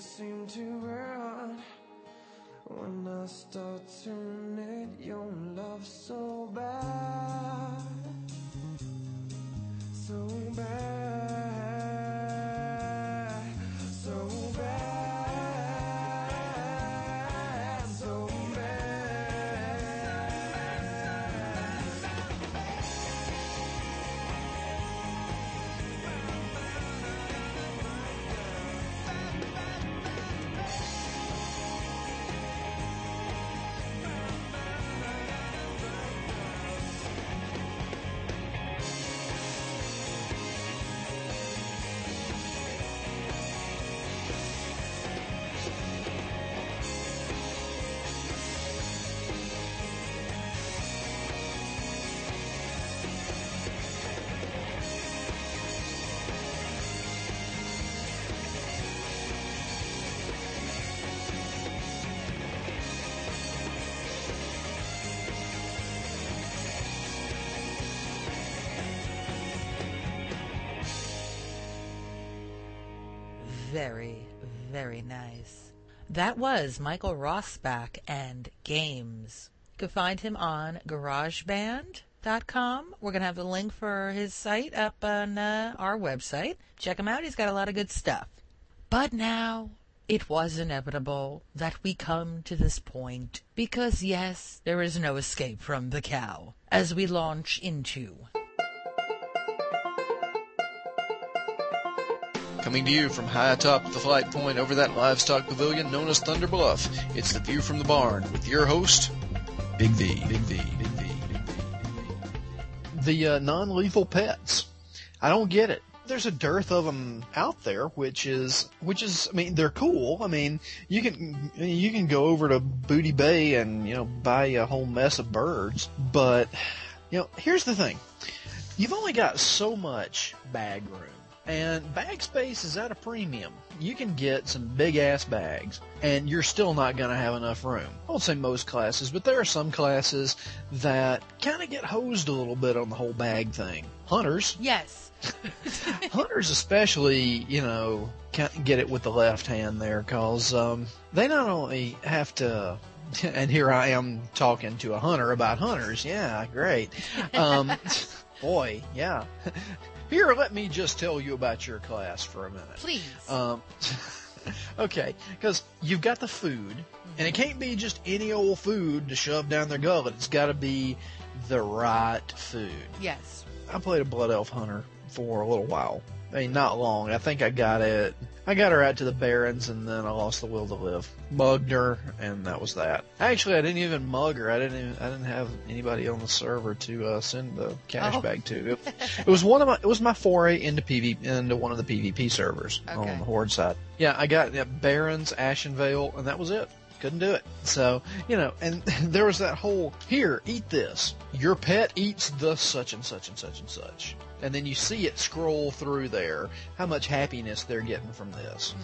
Seem to run. When I start to Very, very nice. That was Michael Rossback and Games. You can find him on GarageBand.com. We're going to have the link for his site up on uh, our website. Check him out. He's got a lot of good stuff. But now it was inevitable that we come to this point because, yes, there is no escape from the cow as we launch into Coming to you from high atop the flight point over that livestock pavilion known as Thunder Bluff, it's the View from the Barn with your host, Big V. Big V. Big V. The uh, non-lethal pets. I don't get it. there's a dearth of them out there, which is which is I mean they're cool. I mean you can you can go over to Booty Bay and you know buy a whole mess of birds, but you know here's the thing, you've only got so much bag room. And bag space is at a premium. You can get some big ass bags, and you're still not going to have enough room. I won't say most classes, but there are some classes that kind of get hosed a little bit on the whole bag thing. Hunters, Yes. *laughs* hunters especially, you know, can't get it with the left hand there because um, they not only have to. *laughs* And here I am talking to a hunter about hunters. Yeah, great. Um, *laughs* boy, yeah. Here, let me just tell you about your class for a minute. Please. Um, *laughs* okay, because you've got the food, and it can't be just any old food to shove down their gullet. It's got to be the right food. yes. I played a blood elf hunter for a little while. I mean, not long. I think I got it. I got her out to the Barrens, and then I lost the will to live. Mugged her, and that was that. Actually, I didn't even mug her. I didn't. Even, I didn't have anybody on the server to uh, send the cash Oh. bag to. It, *laughs* it was one of my. It was my foray into PV into one of the PvP servers Okay. on the Horde side. Yeah, I got yeah, Barrens, Ashenvale, and that was it. Couldn't do it. So, you know, and *laughs* there was that whole, here, eat this. Your pet eats the such and such and such and such. And then you see it scroll through there, how much happiness they're getting from this.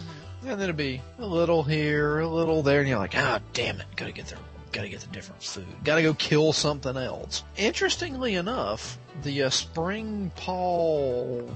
And then it'll be a little here, a little there, and you're like, ah, damn it, gotta get the, gotta get the different food. Gotta go kill something else. Interestingly enough, the uh, Springpaw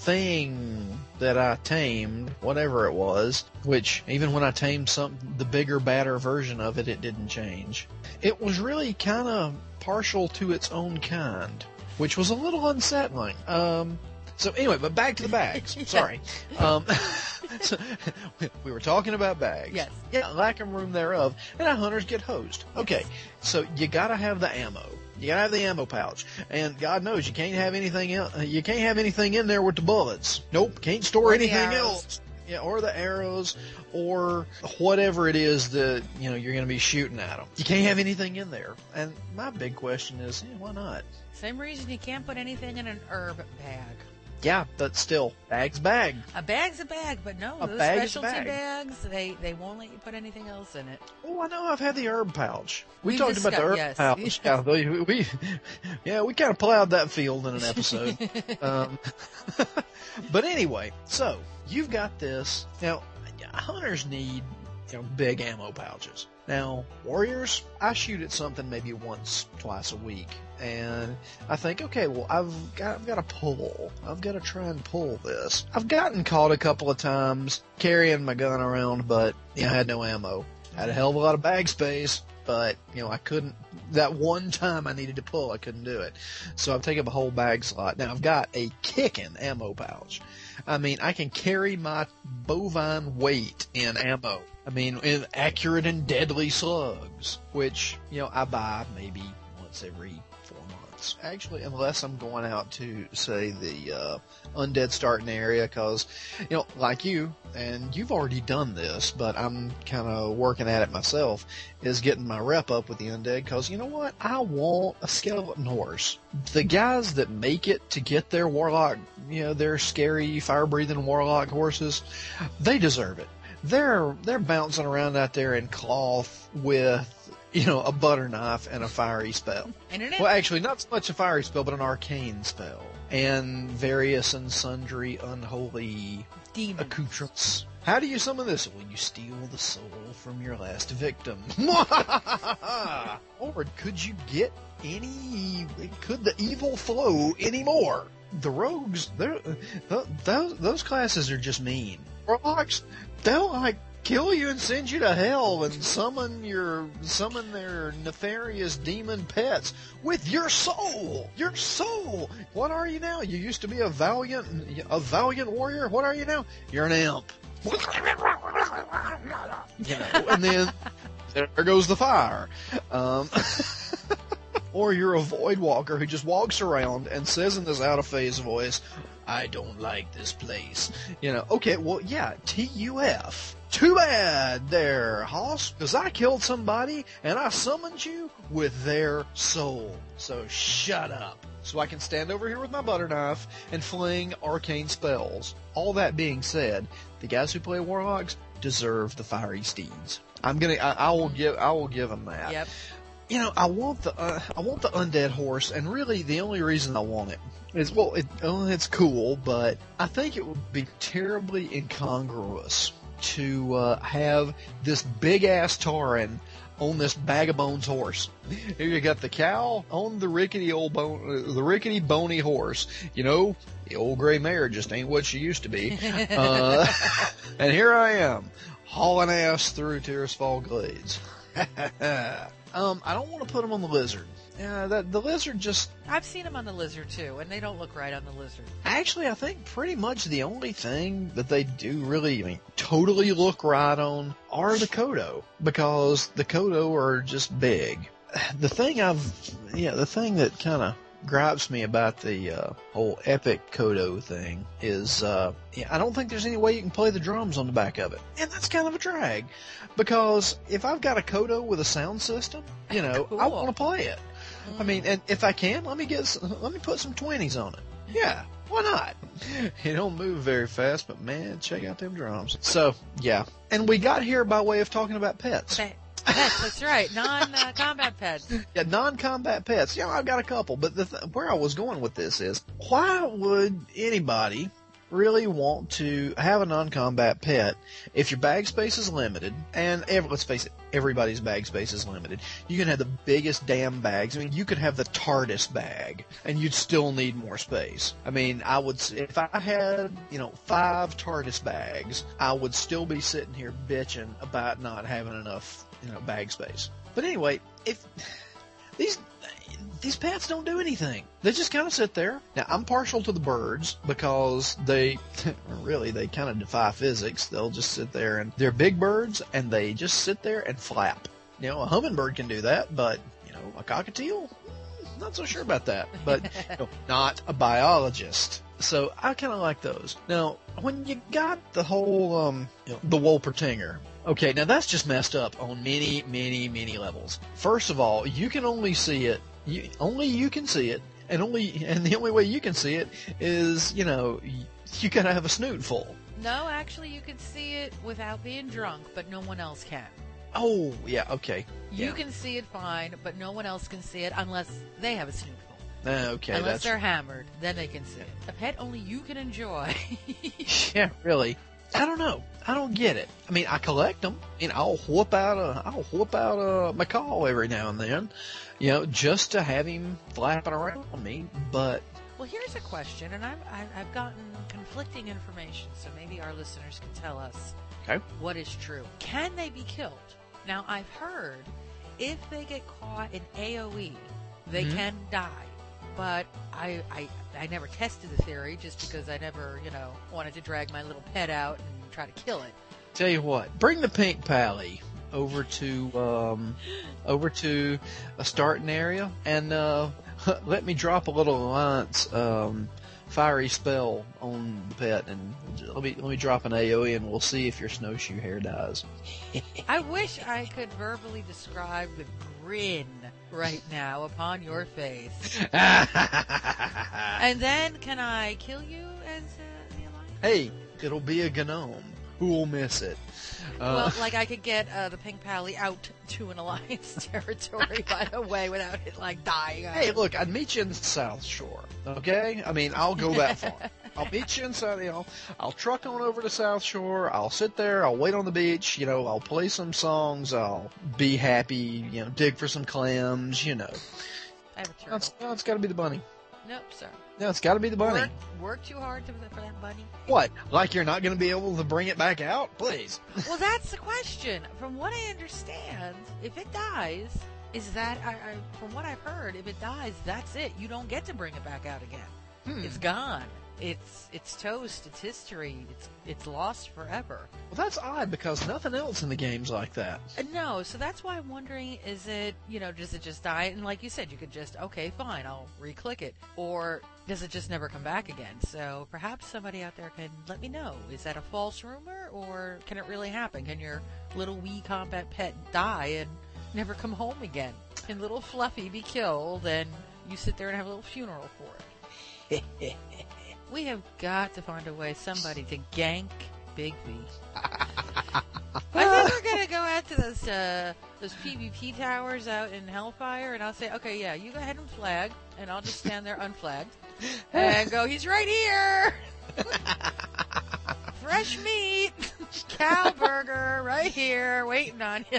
thing that I tamed, whatever it was, which even when I tamed some the bigger, badder version of it, it didn't change. It was really kind of partial to its own kind, which was a little unsettling. Um, so anyway, but back to the bags. *laughs* Sorry. Um, *laughs* so, *laughs* we were talking about bags. Yes. Yeah, lack of room thereof, and our hunters get hosed. Okay, so you gotta have the ammo. You gotta have the ammo pouch, and God knows you can't have anything else. You can't have anything in there with the bullets. Nope, can't store Or anything else. Yeah, or the arrows, or whatever it is that you know you're going to be shooting at them. You can't have anything in there. And my big question is, yeah, why not? Same reason you can't put anything in an herb bag. Yeah, but still, bag's bag. A bag's a bag, but no, A those bag specialty bag. bags, they, they won't let you put anything else in it. Oh, I know. I've had the herb pouch. We We've talked about the herb yes. pouch. Yeah, we, we, yeah, we kind of plowed that field in an episode. *laughs* um, *laughs* but anyway, so you've got this now. Hunters need you know big ammo pouches. Now warriors, I shoot at something maybe once, twice a week, and I think, okay, well I've got I've got to pull. I've got to try and pull this. I've gotten caught a couple of times carrying my gun around, but you know, I had no ammo. I had a hell of a lot of bag space, but you know I couldn't. That one time I needed to pull, I couldn't do it. So I've taken a whole bag slot. Now I've got a kicking ammo pouch. I mean, I can carry my bovine weight in ammo. I mean, in accurate and deadly slugs, which you know I buy maybe once every Actually, unless I'm going out to say the uh, undead starting area, because you know, like you, and you've already done this, but I'm kind of working at it myself. Is getting my rep up with the undead, because you know what? I want a skeleton horse. The guys that make it to get their warlock, you know, their scary fire breathing warlock horses, they deserve it. They're they're bouncing around out there in cloth with you know a butter knife and a fiery spell. Well, actually, not so much a fiery spell, but an arcane spell, and various and sundry unholy demon. accoutrements. How do you summon this? Well, you steal the soul from your last victim. *laughs* or could you get any? Could the evil flow anymore? The rogues, they're uh, th- those those classes are just mean. Warlocks, they'll like kill you and send you to hell and summon your summon their nefarious demon pets with your soul. Your soul. What are you now? You used to be a valiant a valiant warrior. What are you now? You're an imp. You know, and then there goes the fire. Um, *laughs* or you're a void walker who just walks around and says in this out of phase voice, I don't like this place. You know, okay, well, yeah, TUF. Too bad there, Hoss, because I killed somebody and I summoned you with their soul. So shut up. so I can stand over here with my butter knife and fling arcane spells. All that being said, the guys who play warlocks deserve the fiery steeds. I'm gonna, I, I will give, I will give them that. Yep. You know, I want the, uh, I want the undead horse, and really the only reason I want it is, well, it, oh, it's cool, but I think it would be terribly incongruous to uh, have this big ass Tauren on this bag of bones horse. Here you got the cow on the rickety old bone, uh, the rickety bony horse. You know, the old gray mare just ain't what she used to be. *laughs* Uh, and here I am, hauling ass through Tirisfal Glades. *laughs* um, I don't want to put him on the lizard. Yeah, that the lizard just I've seen them on the lizard too, and they don't look right on the lizard. Actually, I think pretty much the only thing that they do really, I mean, totally look right on are the Kodo because the Kodo are just big. The thing I've, yeah, the thing that kind of gripes me about the uh, whole epic Kodo thing is, uh, yeah, I don't think there's any way you can play the drums on the back of it, and that's kind of a drag because if I've got a Kodo with a sound system, you know, I want to play it. I mean, and if I can, let me get, s- let me put some twenties on it. Yeah, why not? *laughs* It don't move very fast, but man, check out them drums. So yeah, and we got here by way of talking about pets. Pet- Pets, that's right. Non-combat uh, pets. *laughs* Yeah, non-combat pets. Yeah, I've got a couple, but the th- where I was going with this is, why would anybody really want to have a non-combat pet if your bag space is limited? And ev- let's face it, everybody's bag space is limited. You can have the biggest damn bags. I mean, you could have the TARDIS bag, and you'd still need more space. I mean, I would if I had you know five TARDIS bags, I would still be sitting here bitching about not having enough you know bag space. But anyway, if *sighs* these these pets don't do anything. They just kind of sit there. Now I'm partial to the birds because they *laughs* really they kind of defy physics. They'll just sit there and they're big birds and they just sit there and flap. You know, a hummingbird can do that, but you know, a cockatiel, mm, not so sure about that. But *laughs* you know, not a biologist. So I kind of like those. Now, when you got the whole um, you know, the Wolpertinger, okay, now that's just messed up on many, many, many levels. First of all, you can only see it. You, only you can see it, and only and the only way you can see it is you know you, gotta have a snoot full. No, actually, you can see it without being drunk, but no one else can. Oh yeah, okay, You Yeah. can see it fine, but no one else can see it unless they have a snootful. Uh, okay, unless they're hammered, then they can see it. A pet only you can enjoy. *laughs* *laughs* yeah, really. I don't know. I don't get it. I mean, I collect them. Know, I'll whoop out a, I'll whoop out a macaw every now and then, you know, just to have him flapping around on me. But well, here's a question, and I've, I've, I've gotten conflicting information, so maybe our listeners can tell us Okay. what is true. Can they be killed? Now, I've heard if they get caught in AOE, they Mhm. can die. But I, I, I never tested the theory just because I never, you know, wanted to drag my little pet out and try to kill it. tell you what, bring the pink pally over to um, over to a starting area and uh, *laughs* let me drop a little alliance um, fiery spell on the pet and let me let me drop an AOE and we'll see if your snowshoe hare dies. *laughs* I wish I could verbally describe the grin right now upon your face. *laughs* And then, can I kill you as uh, the alliance? hey, it'll be a gnome. Who'll miss it? Uh, well, *laughs* like I could get uh, the pink pally out to an alliance *laughs* territory, by the way, without it like dying. Hey, look, I'd meet you in the Southshore. Okay, I mean, I'll go that far. I'll meet you in South. You know, I'll truck on over to Southshore. I'll sit there. I'll wait on the beach. You know, I'll play some songs. I'll be happy. You know, dig for some clams. You know, I have a turtle. that's no, it's got to be the bunny. Nope, sir. No, it's got to be the bunny. Work, work too hard to, for that bunny. What? Like you're not going to be able to bring it back out? Please. *laughs* well, that's the question. From what I understand, if it dies, is that I, I from what I've heard, if it dies, that's it. You don't get to bring it back out again. Hmm. It's gone. It's it's toast. It's history. It's it's lost forever. Well, that's odd because nothing else in the game's like that. Uh, No, so that's why I'm wondering: is it you know does it just die? And like you said, you could just okay, fine, I'll re-click it, or does it just never come back again? So perhaps somebody out there can let me know: is that a false rumor, or can it really happen? Can your little wee combat pet die and never come home again? Can little Fluffy be killed and you sit there and have a little funeral for it. *laughs* we have got to find a way, somebody to gank Big V. *laughs* I think we're gonna go out to those uh, those PvP towers out in Hellfire, and I'll say, okay, yeah, you go ahead and flag, and I'll just stand there unflagged and go, he's right here. *laughs* Fresh meat, cow burger, right here, waiting on you.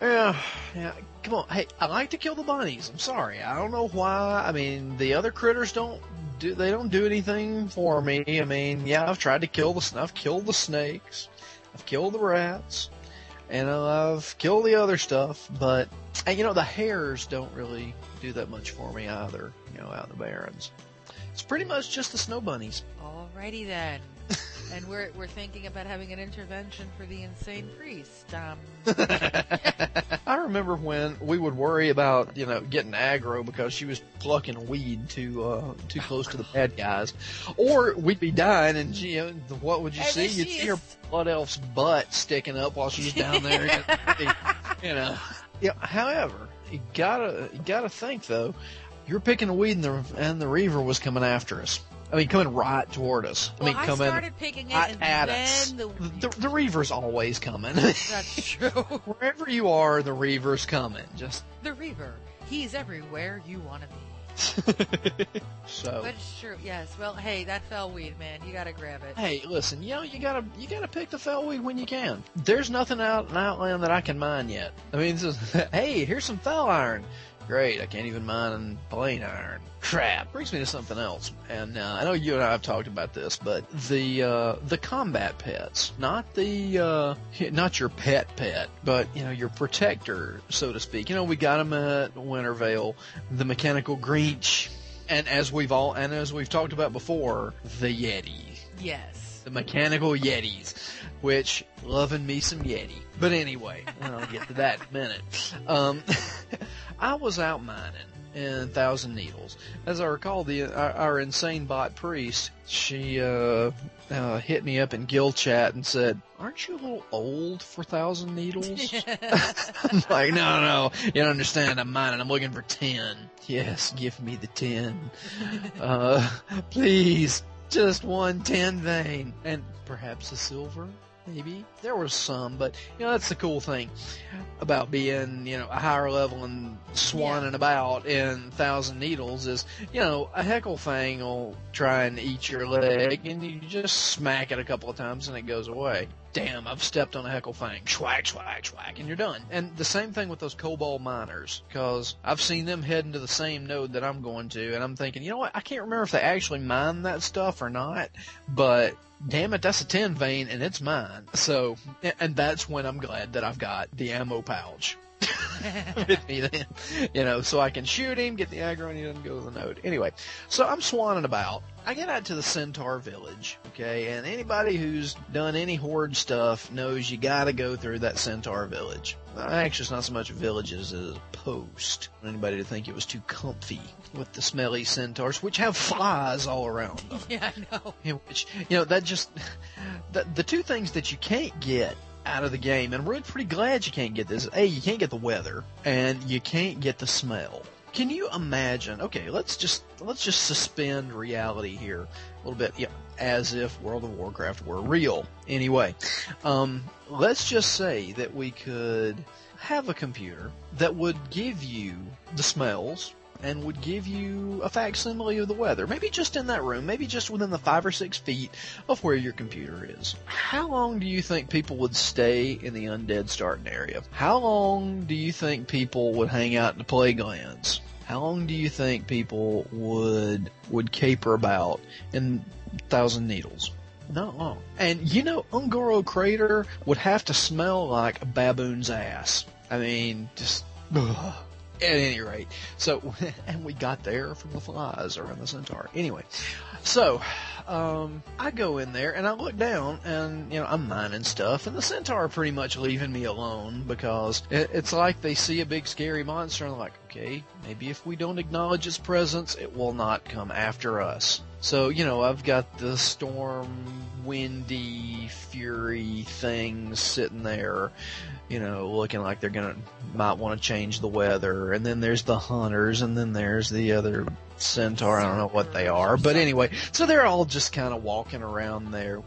Yeah, yeah. Come on. Hey, I like to kill the bunnies. I'm sorry. I don't know why. I mean, the other critters don't do. They don't do anything for me. I mean, yeah, I've tried to kill the. I've killed the snakes. I've killed the rats, and I've killed the other stuff. But and, you know, the hares don't really do that much for me either. You know, out in the barrens. It's pretty much just the snow bunnies. Alrighty then. *laughs* and we're we're thinking about having an intervention for the insane priest. Um, *laughs* I remember when we would worry about, you know, getting aggro because she was plucking weed too uh, too close to the bad guys, or we'd be dying and she, you know, what would you And see? You'd see her blood elf's butt sticking up while she's down there. *laughs* you know. Yeah. However, you gotta you gotta think though, you're picking a weed and the and the reaver was coming after us. I mean, coming right toward us. I well, mean, I coming started picking it, right and at then us. the The, the reaver's always coming. that's *laughs* true. Wherever you are, the reaver's coming. Just the Reaver, he's everywhere you want to be. *laughs* so. But it's true, yes. Well, hey, that Felweed, man. You gotta grab it. Hey, listen, you know you gotta you gotta pick the Felweed when you can. There's nothing out in Outland that I can mine yet. I mean, just, *laughs* hey, here's some Fel Iron. Great, I can't even mine plain iron. Crap. Brings me to something else, and uh, I know you and I have talked about this, but the uh, the combat pets, not the uh, *laughs* not your pet pet, but you know your protector, so to speak. You know we got them at Winter Veil, the mechanical Greench, and as we've all and as we've talked about before, the Yeti Yes. The mechanical Yetis, which loving me some Yeti. But anyway, I'll get to that in a minute. Um, *laughs* I was out mining in Thousand Needles. As I recall, the our, our insane bot priest, she uh, uh, hit me up in guild chat and said, "Aren't you a little old for Thousand Needles?" *laughs* *laughs* I'm like, no, no, you don't understand. I'm mining. I'm looking for tin. Yes, give me the tin. Uh, please, just one tin vein, and perhaps a silver. Maybe there was some, but you know that's the cool thing about being you know a higher level and swanning about in Thousand Needles is you know a Hecklefang will try and eat your leg and you just smack it a couple of times and it goes away. Damn, I've stepped on a Hecklefang. Schwack, schwack, schwack, and you're done. And the same thing with those kobold miners, because I've seen them heading to the same node that I'm going to, and I'm thinking, you know what? I can't remember if they actually mine that stuff or not, but damn it, that's a tin vein and it's mine. So, and that's when I'm glad that I've got the ammo pouch. *laughs* with me then, you know, so I can shoot him, get the aggro, and he doesn't go to the node. Anyway, so I'm swanning about. I get out to the Centaur village, okay, and anybody who's done any horde stuff knows you gotta go through that Centaur village. Actually, it's not so much a village as a post. Want Anybody to think it was too comfy with the smelly centaurs, which have flies all around them. *laughs* Yeah, I know. In which you know that just the the two things that you can't get out of the game, and really pretty glad you can't get this. A, you can't get the weather, and you can't get the smell. Can you imagine? Okay, let's just let's just suspend reality here a little bit, yeah, as if World of Warcraft were real. Anyway, um, let's just say that we could have a computer that would give you the smells and would give you a facsimile of the weather. Maybe just in that room, maybe just within the five or six feet of where your computer is. How long do you think people would stay in the undead starting area? How long do you think people would hang out in the Plaguelands? How long do you think people would would caper about in Thousand Needles? Not long. And you know, Un'Goro Crater would have to smell like a baboon's ass. I mean, just ugh. At any rate. So, *laughs* and we got there from the flies around the centaur. Anyway, so um, I go in there and I look down and you know I'm mining stuff, and the centaur are pretty much leaving me alone because it, it's like they see a big scary monster and they're like, okay, maybe if we don't acknowledge its presence, it will not come after us. So, you know, I've got the storm, windy, fury things sitting there you know, looking like they're gonna might want to change the weather. And then there's the hunters, and then there's the other centaur. I don't know what they are, but anyway, so they're all just kind of walking around there.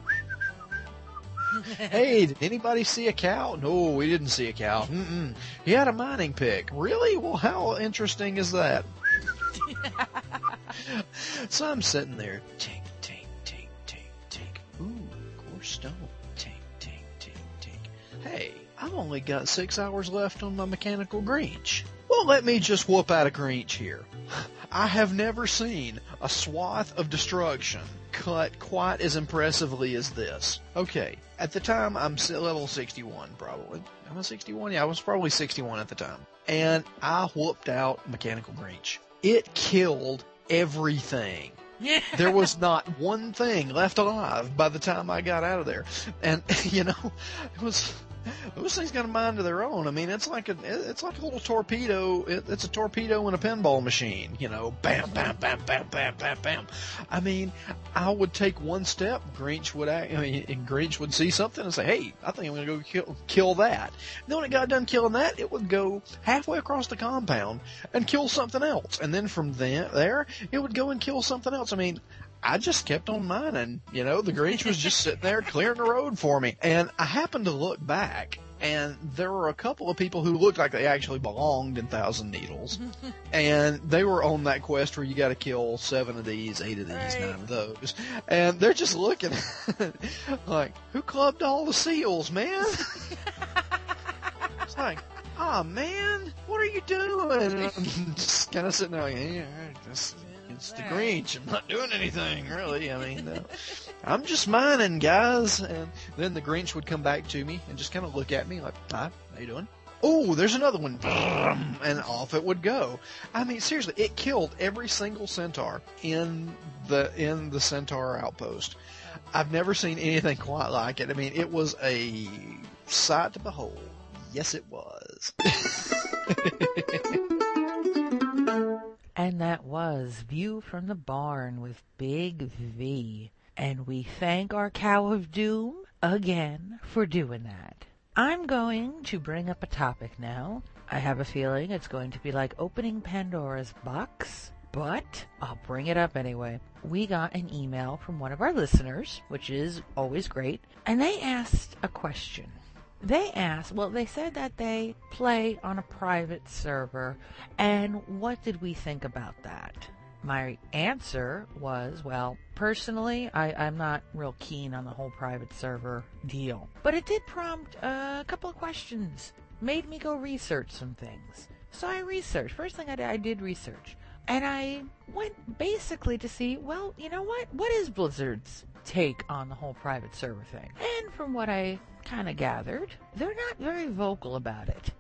*laughs* hey, did anybody see a cow? No, we didn't see a cow. Mm-mm. He had a mining pick. Really? Well, how interesting is that? *laughs* so I'm sitting there, tink, tink, tink, tink, tink. Ooh, coarse stone. Tink, tink, tink, tink. Hey, I've only got six hours left on my mechanical Greench. Well, let me just whoop out a Greench here. *laughs* I have never seen a swath of destruction cut quite as impressively as this. Okay, at the time I'm level 61 probably. Am I 61? Yeah, I was probably 61 at the time. And I whooped out Mechanical Greench. It killed everything. Yeah. there was *laughs* not one thing left alive by the time I got out of there. And, *laughs* you know, it was, *laughs* those things got a mind of their own. I mean, it's like a, it's like a little torpedo. It, it's a torpedo in a pinball machine, you know, bam, bam, bam, bam, bam, bam, bam. I mean, I would take one step, Greench would act, I mean, and Greench would see something and say, hey, I think I'm going to go kill, kill that. And then when it got done killing that, it would go halfway across the compound and kill something else. And then from there, there, it would go and kill something else. I mean, I just kept on mining. You know, the Greench was just sitting there clearing the road for me. And I happened to look back and there were a couple of people who looked like they actually belonged in Thousand Needles. *laughs* and they were on that quest where you got to kill seven of these, eight of these, Right. nine of those. And they're just looking *laughs* like, who clubbed all the seals, man? it's like, oh man, what are you doing? And *laughs* I'm just kind of sitting there like, yeah, just, it's the Greench. I'm not doing anything really. I mean, uh, I'm just mining, guys. And then the Greench would come back to me and just kind of look at me like, hi, how you doing? Oh, there's another one. And off it would go. I mean, seriously, it killed every single centaur in the, in the centaur outpost. I've never seen anything quite like it. I mean, it was a sight to behold. Yes, it was. *laughs* And that was View from the Barn with Big V. And we thank our Cow of Doom again for doing that. I'm going to bring up a topic now. I have a feeling it's going to be like opening Pandora's box, but I'll bring it up anyway. We got an email from one of our listeners, which is always great, and they asked a question. They asked, well, they said that they play on a private server, and what did we think about that? My answer was, well, personally, I, I'm not real keen on the whole private server deal. But it did prompt a couple of questions, made me go research some things. So I researched. First thing I did, I did research. And I went basically to see, well, you know what? What is Blizzard's take on the whole private server thing? And from what I kind of gathered, they're not very vocal about it.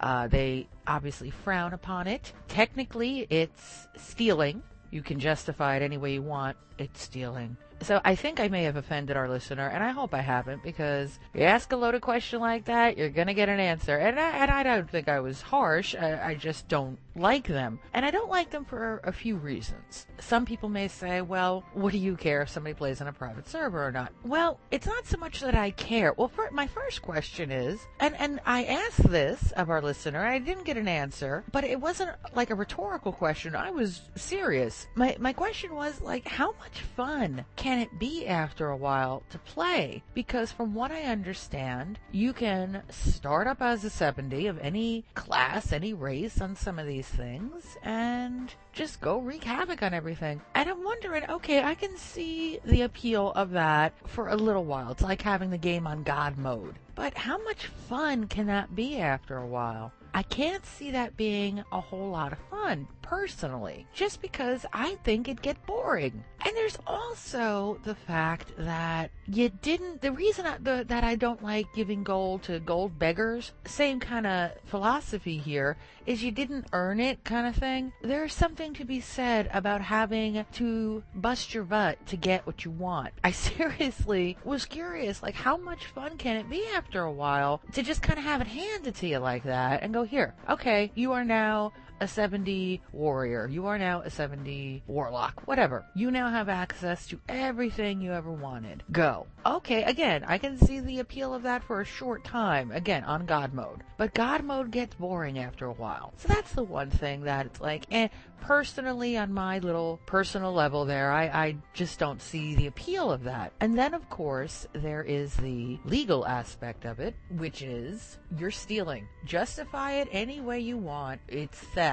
Uh, they obviously frown upon it. Technically, it's stealing. You can justify it any way you want. It's stealing. So I think I may have offended our listener, and I hope I haven't, because you ask a loaded question like that, you're gonna get an answer. And I, and I don't think I was harsh. I, I just don't like them, and I don't like them for a few reasons. Some people may say, "Well, what do you care if somebody plays on a private server or not?" Well, it's not so much that I care. Well, my first question is, and and I asked this of our listener, I didn't get an answer, but it wasn't like a rhetorical question. I was serious. My my question was like, how much fun can it be after a while to play? Because from what I understand, you can start up as a 70 of any class, any race on some of these things, and just go wreak havoc on everything. And I'm wondering, okay, I can see the appeal of that for a little while. It's like having the game on God mode. But how much fun can that be after a while? I can't see that being a whole lot of fun, personally, just because I think it'd get boring. And there's also the fact that you didn't, the reason I, the, that I don't like giving gold to gold beggars, same kind of philosophy here, is you didn't earn it kind of thing. There's something to be said about having to bust your butt to get what you want. I *laughs* seriously was curious, like, how much fun can it be after a while to just kind of have it handed to you like that and go, here, okay, you are now a 70 warrior. You are now a 70 warlock. Whatever. You now have access to everything you ever wanted. Go. Okay, again, I can see the appeal of that for a short time. Again, on God mode. But God mode gets boring after a while. So that's the one thing that it's like, eh, personally on my little personal level there, I, I just don't see the appeal of that. And then of course, there is the legal aspect of it, which is you're stealing. Justify it any way you want. It's theft.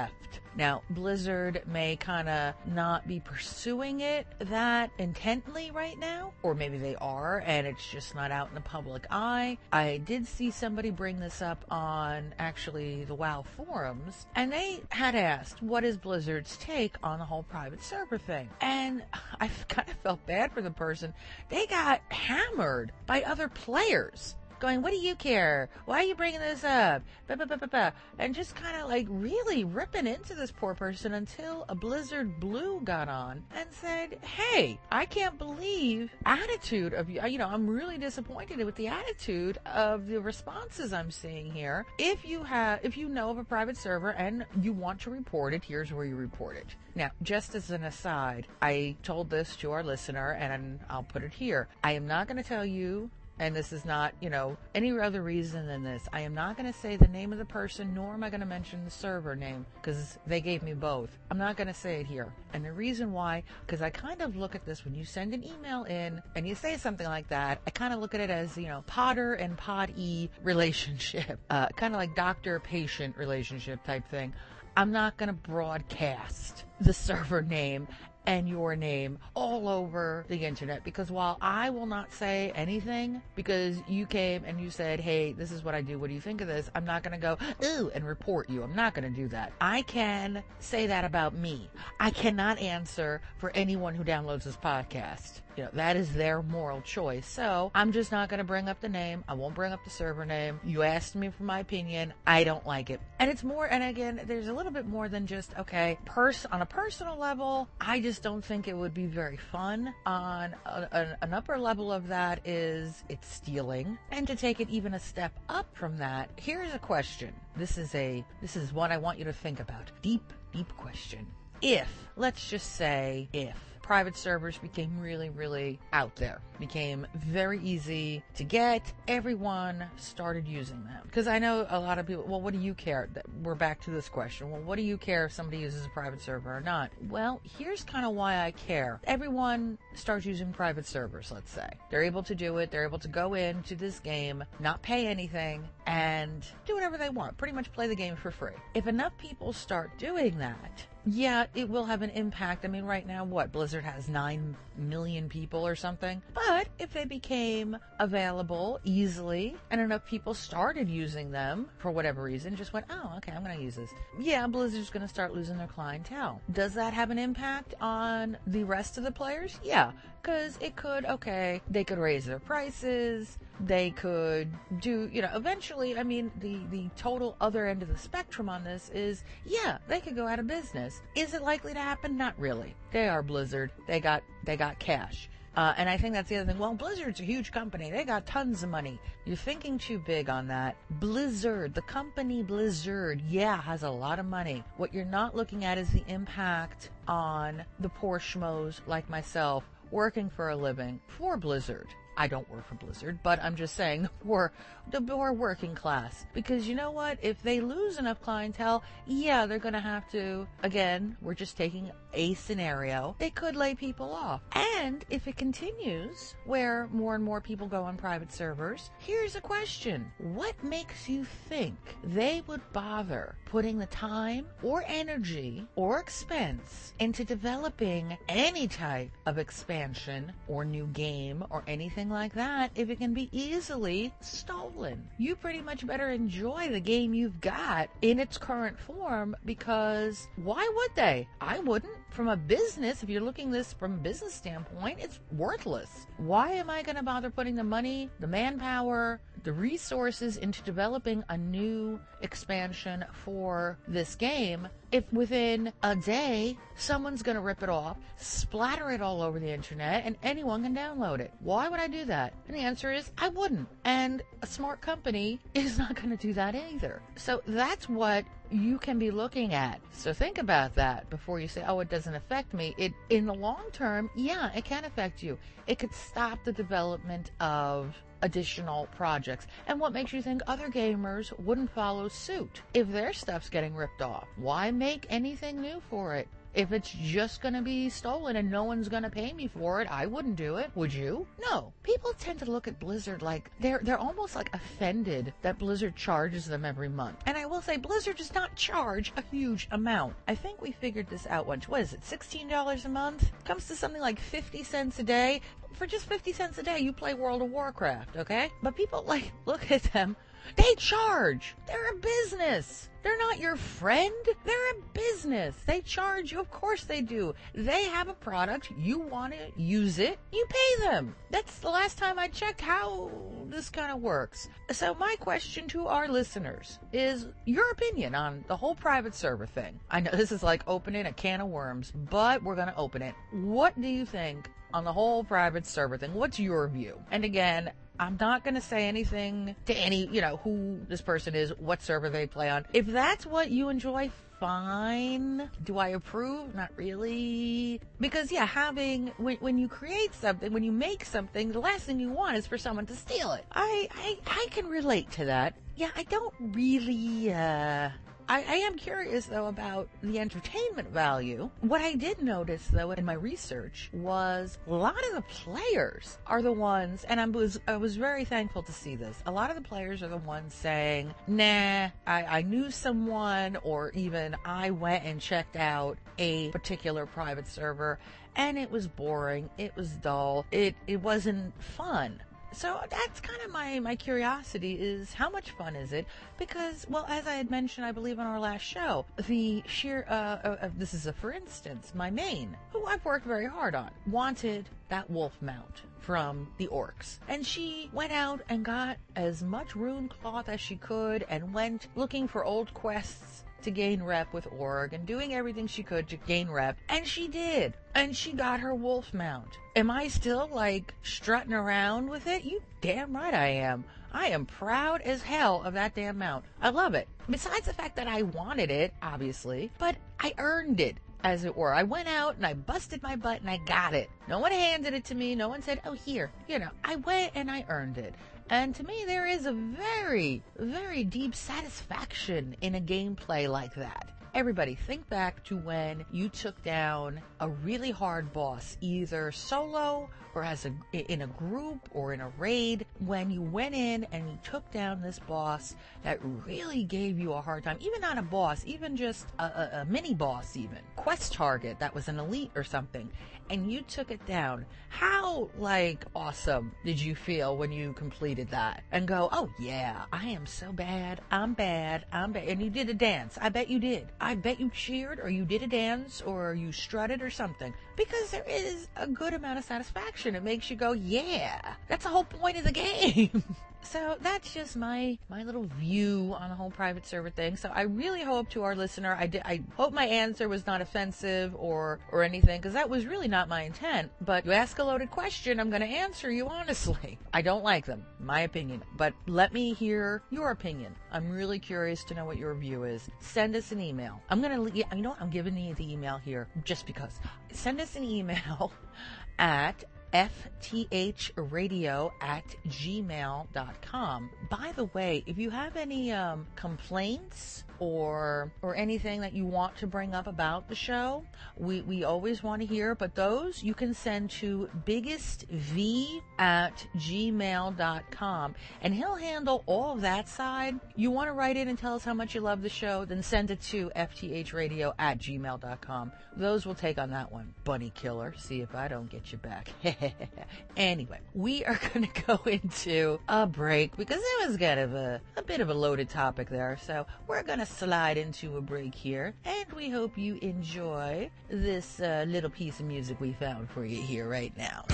Now, Blizzard may kind of not be pursuing it that intently right now, or maybe they are and it's just not out in the public eye. I did see somebody bring this up on actually the WoW forums, and they had asked, what is Blizzard's take on the whole private server thing? And *laughs* I kind of felt bad for the person. They got hammered by other players going, what do you care? Why are you bringing this up? Bah, bah, bah. And just kind of like really ripping into this poor person until a Blizzard Blue got on and said, hey, I can't believe attitude of you. You know, I'm really disappointed with the attitude of the responses I'm seeing here. If you have, if you know of a private server and you want to report it, here's where you report it. Now, just as an aside, I told this to our listener and I'll put it here. I am not going to tell you and this is not, you know, any other reason than this. I am not going to say the name of the person, nor am I going to mention the server name, because they gave me both. I'm not going to say it here. And the reason why, because I kind of look at this when you send an email in and you say something like that, I kind of look at it as, you know, Potter and Pod E relationship, *laughs* uh, kind of like doctor patient relationship type thing. I'm not going to broadcast the server name and your name all over the internet because while I will not say anything because you came and you said, Hey, this is what I do. What do you think of this? I'm not going to go, Ooh, and report you. I'm not going to do that. I can say that about me. I cannot answer for anyone who downloads this podcast. You know, that is their moral choice. So I'm just not going to bring up the name. I won't bring up the server name. You asked me for my opinion. I don't like it. And it's more, and again, there's a little bit more than just, okay, pers- on a personal level, I just don't think it would be very fun. On a, a, an upper level of that is it's stealing. And to take it even a step up from that, here's a question. This is a, this is what I want you to think about. Deep, deep question. If, let's just say, if private servers became really, really out there, became very easy to get. Everyone started using them. Because I know a lot of people, well, what do you care? We're back to this question. Well, what do you care if somebody uses a private server or not? Well, here's kind of why I care. Everyone starts using private servers, let's say. They're able to do it. They're able to go into this game, not pay anything, and do whatever they want. Pretty much play the game for free. If enough people start doing that, yeah, it will have an impact. I mean, right now, what? Blizzard has 9 million people or something. But if they became available easily and enough people started using them for whatever reason, just went, oh, okay, I'm going to use this. Yeah, Blizzard's going to start losing their clientele. Does that have an impact on the rest of the players? Yeah, because it could, okay, they could raise their prices they could do you know eventually i mean the the total other end of the spectrum on this is yeah they could go out of business is it likely to happen not really they are blizzard they got they got cash uh, and I think that's the other thing. Well, Blizzard's a huge company. They got tons of money. You're thinking too big on that. Blizzard, the company Blizzard, yeah, has a lot of money. What you're not looking at is the impact on the poor schmoes like myself working for a living for Blizzard. I don't work for Blizzard, but I'm just saying *laughs* poor, the poor working class. Because you know what? If they lose enough clientele, yeah, they're going to have to, again, we're just taking a scenario, it could lay people off. And if it continues where more and more people go on private servers, here's a question. What makes you think they would bother putting the time or energy or expense into developing any type of expansion or new game or anything like that if it can be easily stolen? You pretty much better enjoy the game you've got in its current form because why would they? I wouldn't. From a business, if you're looking this from a business standpoint, it's worthless. Why am I going to bother putting the money, the manpower, the resources into developing a new expansion for this game if within a day someone's going to rip it off, splatter it all over the internet, and anyone can download it? Why would I do that? And the answer is I wouldn't. And a smart company is not going to do that either. So that's what you can be looking at. So think about that before you say, "Oh, it doesn't affect me." It in the long term, yeah, it can affect you. It could stop the development of additional projects. And what makes you think other gamers wouldn't follow suit? If their stuff's getting ripped off, why make anything new for it? If it's just going to be stolen and no one's going to pay me for it, I wouldn't do it. Would you? No. People tend to look at Blizzard like they're they're almost like offended that Blizzard charges them every month. And I will say Blizzard does not charge a huge amount. I think we figured this out once. What is it? $16 a month? Comes to something like 50 cents a day. For just 50 cents a day, you play World of Warcraft, okay? But people like *laughs* look at them they charge. They're a business. They're not your friend. They're a business. They charge you. Of course they do. They have a product. You want to use it. You pay them. That's the last time I checked how this kind of works. So my question to our listeners is your opinion on the whole private server thing. I know this is like opening a can of worms, but we're going to open it. What do you think on the whole private server thing? What's your view? And again, I'm not going to say anything to any, you know, who this person is, what server they play on. If that's what you enjoy, fine. Do I approve? Not really. Because yeah, having, when, when you create something, when you make something, the last thing you want is for someone to steal it. I, I, I can relate to that. Yeah, I don't really, uh, I, I, am curious though about the entertainment value. What I did notice though in my research was a lot of the players are the ones, and I was I was very thankful to see this. A lot of the players are the ones saying, "Nah, I, I knew someone," or even I went and checked out a particular private server, and it was boring, it was dull, it it wasn't fun so that's kind of my my curiosity is how much fun is it? Because well as i had mentioned i believe on our last show the sheer uh, uh, this is a for instance my main who i've worked very hard on wanted that wolf mount from the orcs. And she went out and got as much rune cloth as she could and went looking for old quests to gain rep with Org and doing everything she could to gain rep. And she did. And she got her wolf mount. Am I still like strutting around with it? You damn right I am. I am proud as hell of that damn mount. I love it. Besides the fact that I wanted it, obviously, but I earned it as it were. I went out and I busted my butt and I got it. No one handed it to me. No one said, oh, here. You know, I went and I earned it. And to me, there is a very, very deep satisfaction in a gameplay like that. Everybody, think back to when you took down a really hard boss, either solo or as a in a group or in a raid. When you went in and you took down this boss that really gave you a hard time, even not a boss, even just a, a, a mini boss, even quest target that was an elite or something, and you took it down. How like awesome did you feel when you completed that and go, oh yeah, I am so bad, I'm bad, I'm bad, and you did a dance. I bet you did. I bet you cheered or you did a dance or you strutted or something because there is a good amount of satisfaction. It makes you go, yeah, that's the whole point of the game. *laughs* so that's just my my little view on the whole private server thing. So I really hope to our listener, I did, I hope my answer was not offensive or or anything because that was really not my intent. But you ask a loaded question, I'm going to answer you honestly. *laughs* I don't like them, my opinion. But let me hear your opinion. I'm really curious to know what your view is. Send us an email. I'm gonna, you know. I'm giving you the email here just because. Send us an email *laughs* at fthradio at gmail.com. By the way, if you have any um, complaints or or anything that you want to bring up about the show, we, we always want to hear, but those you can send to biggestv at gmail.com and he'll handle all of that side. You want to write in and tell us how much you love the show, then send it to fthradio at gmail.com. Those will take on that one. Bunny killer, see if I don't get you back. *laughs* anyway, we are *laughs* going to go into a break because it was kind of a, a bit of a loaded topic there. So we're going to slide into a break here, and we hope you enjoy this uh, little piece of music we found for you here right now.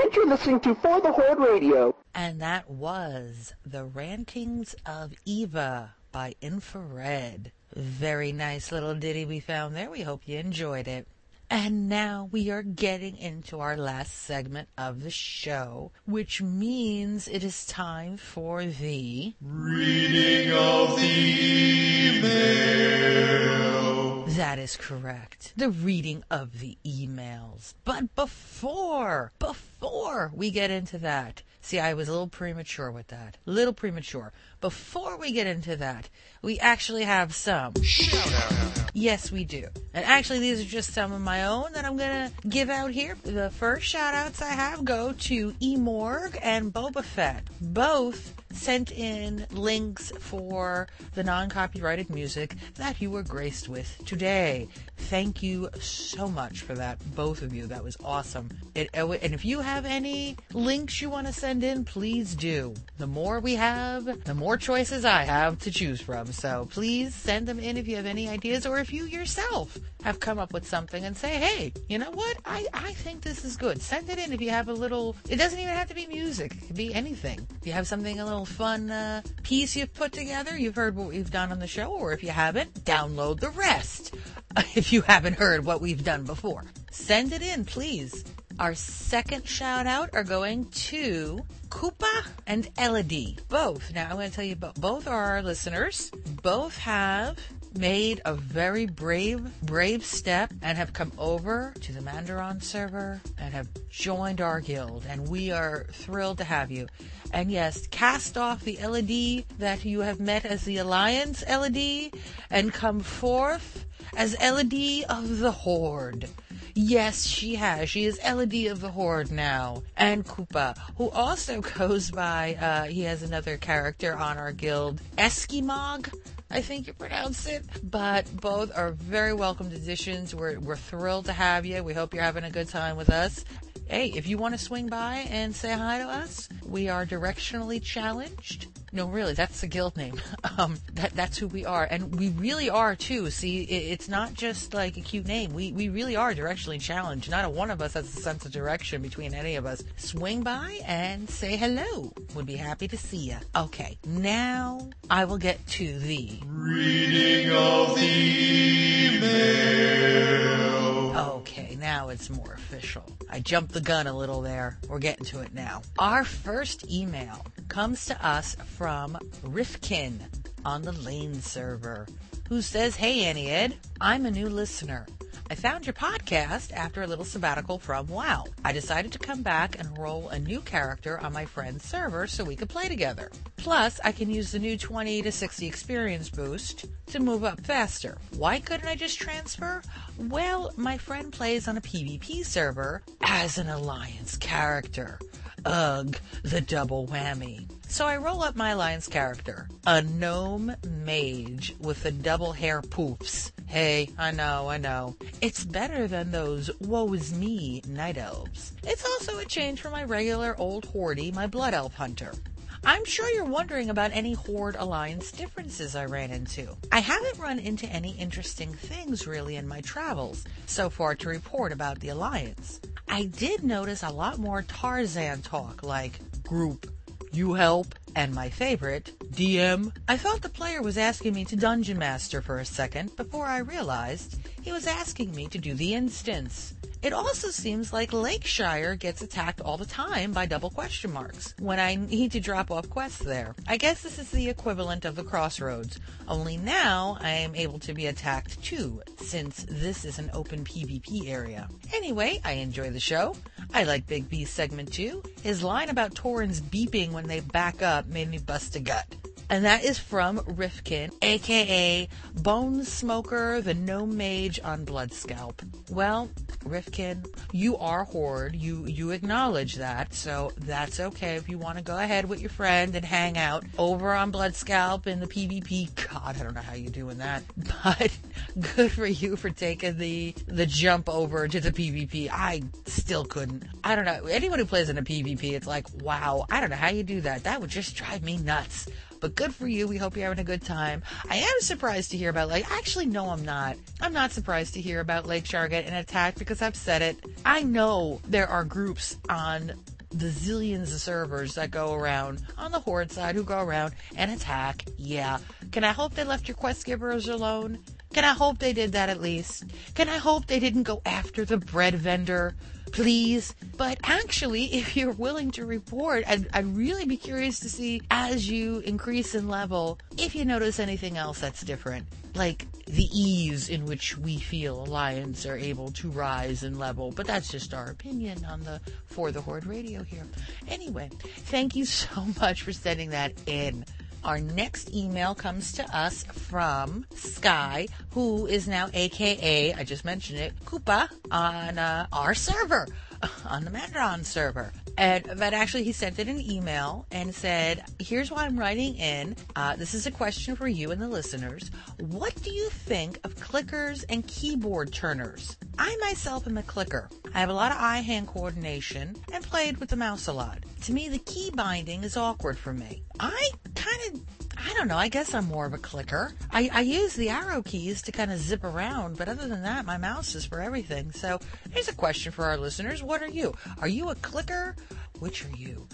Me, what you're listening to for the Horde Radio. And that was The Rantings of Eva by Infrared. Very nice little ditty we found there. We hope you enjoyed it. And now we are getting into our last segment of the show, which means it is time for the Reading of the email. That is correct. The reading of the emails. But before, before we get into that, see, I was a little premature with that. Little premature. Before we get into that, we actually have some. Yes, we do. And actually, these are just some of my own that I'm going to give out here. The first shout outs I have go to Emorg and Boba Fett. Both sent in links for the non copyrighted music that you were graced with today. Thank you so much for that, both of you. That was awesome. It, uh, and if you have any links you want to send in, please do. The more we have, the more choices I have to choose from. So please send them in if you have any ideas or if you yourself have come up with something and say, hey, you know what? I, I think this is good. Send it in if you have a little, it doesn't even have to be music. It could be anything. If you have something, a little fun uh, piece you've put together, you've heard what we've done on the show, or if you haven't, download the rest. *laughs* If you haven't heard what we've done before, send it in, please. Our second shout out are going to Koopa and Elodie. Both. Now I'm going to tell you both. Both are our listeners. Both have made a very brave, brave step and have come over to the Mandarin server and have joined our guild. And we are thrilled to have you. And yes, cast off the LED that you have met as the Alliance LED and come forth as LED of the Horde. Yes, she has. She is LED of the Horde now. And Koopa, who also *laughs* goes by, uh, he has another character on our guild, Eskimog. I think you pronounce it. But both are very welcomed additions. We're, we're thrilled to have you. We hope you're having a good time with us. Hey, if you want to swing by and say hi to us, we are directionally challenged. No, really, that's the guild name. *laughs* Um, that, that's who we are. And we really are too. See, it, it's not just like a cute name. We, we really are directionally challenged. Not a one of us has a sense of direction between any of us. Swing by and say hello. We'd be happy to see you. Okay, now I will get to the Reading of the email. Okay, now it's more official. I jumped the gun a little there. We're getting to it now. Our first email comes to us from Rifkin on the Lane server, who says, Hey, Auntie Ed, I'm a new listener. I found your podcast after a little sabbatical from WoW. I decided to come back and roll a new character on my friend's server so we could play together. Plus, I can use the new 20 to 60 experience boost to move up faster. Why couldn't I just transfer? Well, my friend plays on a PvP server as an alliance character. Ugh, the double whammy. So I roll up my lion's character, a gnome mage with the double hair poofs. Hey, I know, I know. It's better than those woe is me night elves. It's also a change from my regular old horde, my blood elf hunter. I'm sure you're wondering about any Horde Alliance differences I ran into. I haven't run into any interesting things really in my travels so far to report about the Alliance. I did notice a lot more Tarzan talk like group, you help, and my favorite, DM. I thought the player was asking me to Dungeon Master for a second before I realized he was asking me to do the instance. It also seems like Lakeshire gets attacked all the time by double question marks when I need to drop off quests there. I guess this is the equivalent of the crossroads, only now I am able to be attacked too, since this is an open PvP area. Anyway, I enjoy the show. I like Big V's segment too. His line about Taurens beeping when they back up made me bust a gut. And that is from Rifkin, aka Bone Smoker, the Gnome Mage on Bloodscalp. Well, Rifkin, you are Horde. You you acknowledge that, so that's okay if you want to go ahead with your friend and hang out over on Bloodscalp in the PvP. God, I don't know how you're doing that, *laughs* but good for you for taking the the jump over to the PvP. I still couldn't. I don't know. Anyone who plays in a PvP, it's like, wow, I don't know how you do that. That would just drive me nuts. But good for you. We hope you're having a good time. I am surprised to hear about like actually no I'm not. I'm not surprised to hear about Lakeshire and attack because I've said it. I know there are groups on the zillions of servers that go around on the horde side who go around and attack. Yeah. Can I hope they left your quest givers alone? Can I hope they did that at least? Can I hope they didn't go after the bread vendor? Please. But actually, if you're willing to report, I'd, I'd really be curious to see as you increase in level if you notice anything else that's different. Like the ease in which we feel Alliance are able to rise in level. But that's just our opinion on the For the Horde radio here. Anyway, thank you so *laughs* much for sending that in. Our next email comes to us from Sky, who is now AKA, I just mentioned it, Koopa on uh, our server, *laughs* on the Mandron server. And, but actually, he sent it an email and said, Here's why I'm writing in. Uh, this is a question for you and the listeners. What do you think of clickers and keyboard turners? I myself am a clicker. I have a lot of eye hand coordination and played with the mouse a lot. To me, the key binding is awkward for me. I don't know. I guess I'm more of a clicker. I, I use the arrow keys to kind of zip around, but other than that, my mouse is for everything. So here's a question for our listeners. What are you? Are you a clicker? Which are you?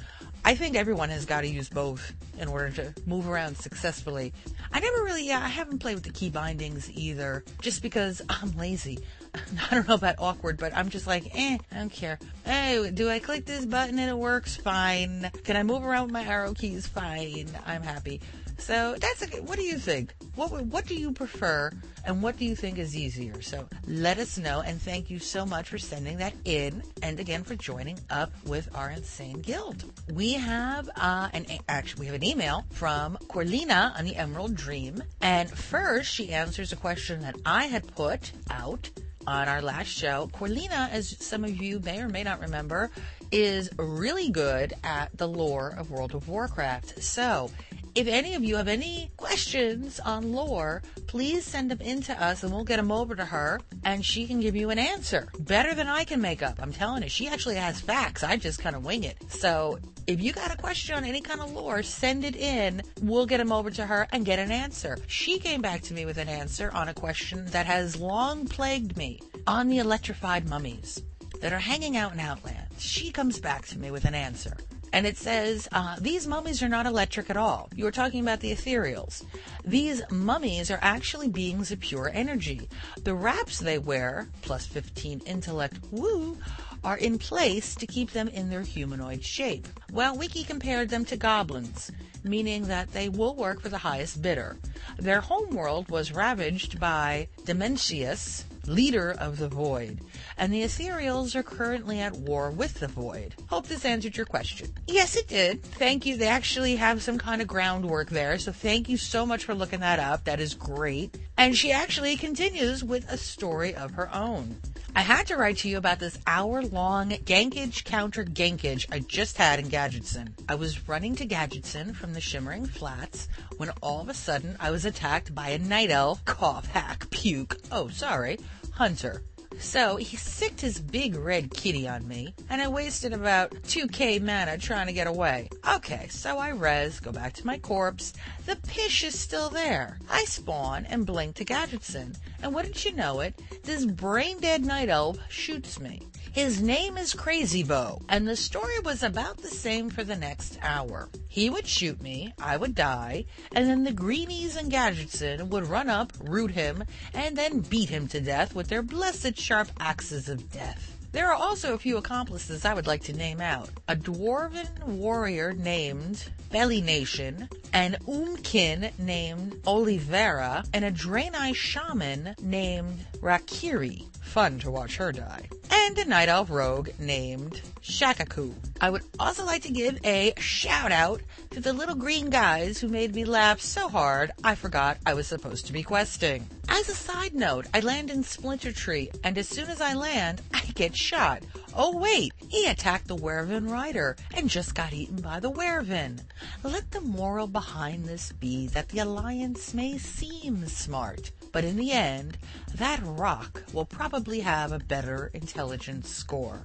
I think everyone has got to use both in order to move around successfully. I never really, yeah, I haven't played with the key bindings either, just because *laughs* I'm lazy. *laughs* I don't know about awkward, but I'm just like, eh, I don't care. Hey, do I click this button and it works? Fine. Can I move around with my arrow keys? Fine. I'm happy. So that's a, what do you think? What what do you prefer, and what do you think is easier? So let us know, and thank you so much for sending that in, and again for joining up with our insane guild. We have uh, an actually we have an email from Corlina on the Emerald Dream, and first she answers a question that I had put out on our last show. Corlina, as some of you may or may not remember, is really good at the lore of World of Warcraft. So if any of you have any questions on lore, please send them in to us and we'll get them over to her and she can give you an answer. Better than I can make up. I'm telling you, she actually has facts. I just kind of wing it. So if you got a question on any kind of lore, send it in. We'll get them over to her and get an answer. She came back to me with an answer on a question that has long plagued me on the electrified mummies that are hanging out in Outland. She comes back to me with an answer. And it says, uh, these mummies are not electric at all. You were talking about the ethereals. These mummies are actually beings of pure energy. The wraps they wear, plus 15 intellect, woo, are in place to keep them in their humanoid shape. WoWWiki compared them to goblins, meaning that they will work for the highest bidder. Their homeworld was ravaged by Dimensius, leader of the Void, and the Ethereals are currently at war with the Void. Hope this answered your question. Yes, it did. Thank you. They actually have some kind of groundwork there, so thank you so much for looking that up. That is great. And she actually continues with a story of her own. I had to write to you about this hour long gankage counter gankage I just had in Gadgetzan. I was running to Gadgetzan from the Shimmering Flats when all of a sudden I was attacked by a night elf, cough, hack, puke, oh sorry, hunter. So he sicked his big red kitty on me, and I wasted about 2k mana trying to get away. Okay, so I res, go back to my corpse. The pish is still there. I spawn and blink to Gadgetzan, and wouldn't you know it, this brain dead night elf shoots me. His name is Crazy Bo, and the story was about the same for the next hour. He would shoot me, I would die, and then the Greenies and Gadgetzan would run up, root him, and then beat him to death with their blessed sharp axes of death. There are also a few accomplices I would like to name out. A dwarven warrior named Belly Nation, an Oomkin named Olivera, and a Draenei shaman named Rakiri. Fun to watch her die. And a night elf rogue named Shakaku. I would also like to give a shout out to the little green guys who made me laugh so hard I forgot I was supposed to be questing. As a side note, I land in Splinter Tree, and as soon as I land, *laughs* I get shot. Oh wait, he attacked the Wyvern rider and just got eaten by the Wyvern. Let the moral behind this be that the Alliance may seem smart, but in the end, that rock will probably have a better intelligence score.